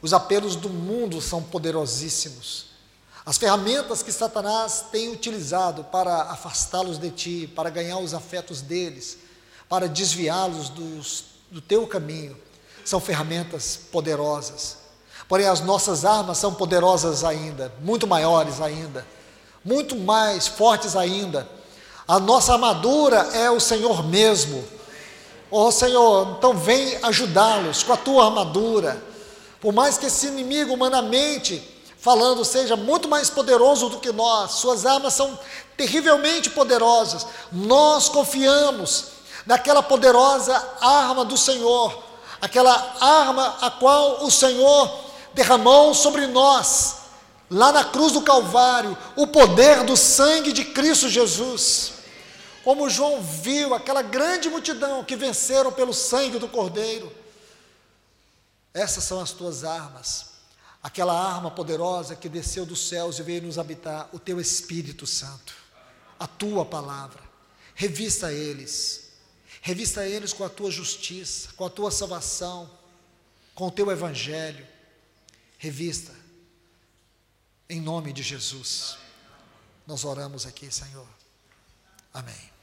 Os apelos do mundo são poderosíssimos. As ferramentas que Satanás tem utilizado para afastá-los de ti, para ganhar os afetos deles, para desviá-los do teu caminho, são ferramentas poderosas. Porém, as nossas armas são poderosas ainda, muito maiores ainda, muito mais fortes ainda. A nossa armadura é o Senhor mesmo. Oh Senhor, então vem ajudá-los com a tua armadura. Por mais que esse inimigo, humanamente falando, seja muito mais poderoso do que nós, suas armas são terrivelmente poderosas. Nós confiamos naquela poderosa arma do Senhor, aquela arma a qual o Senhor derramou sobre nós, lá na cruz do Calvário, o poder do sangue de Cristo Jesus. Como João viu aquela grande multidão que venceram pelo sangue do Cordeiro. Essas são as tuas armas, aquela arma poderosa que desceu dos céus e veio nos habitar, o teu Espírito Santo, a tua palavra. Revista eles Revista eles com a tua justiça, com a tua salvação, com o teu evangelho. Revista. Em nome de Jesus. Nós oramos aqui, Senhor. Amém.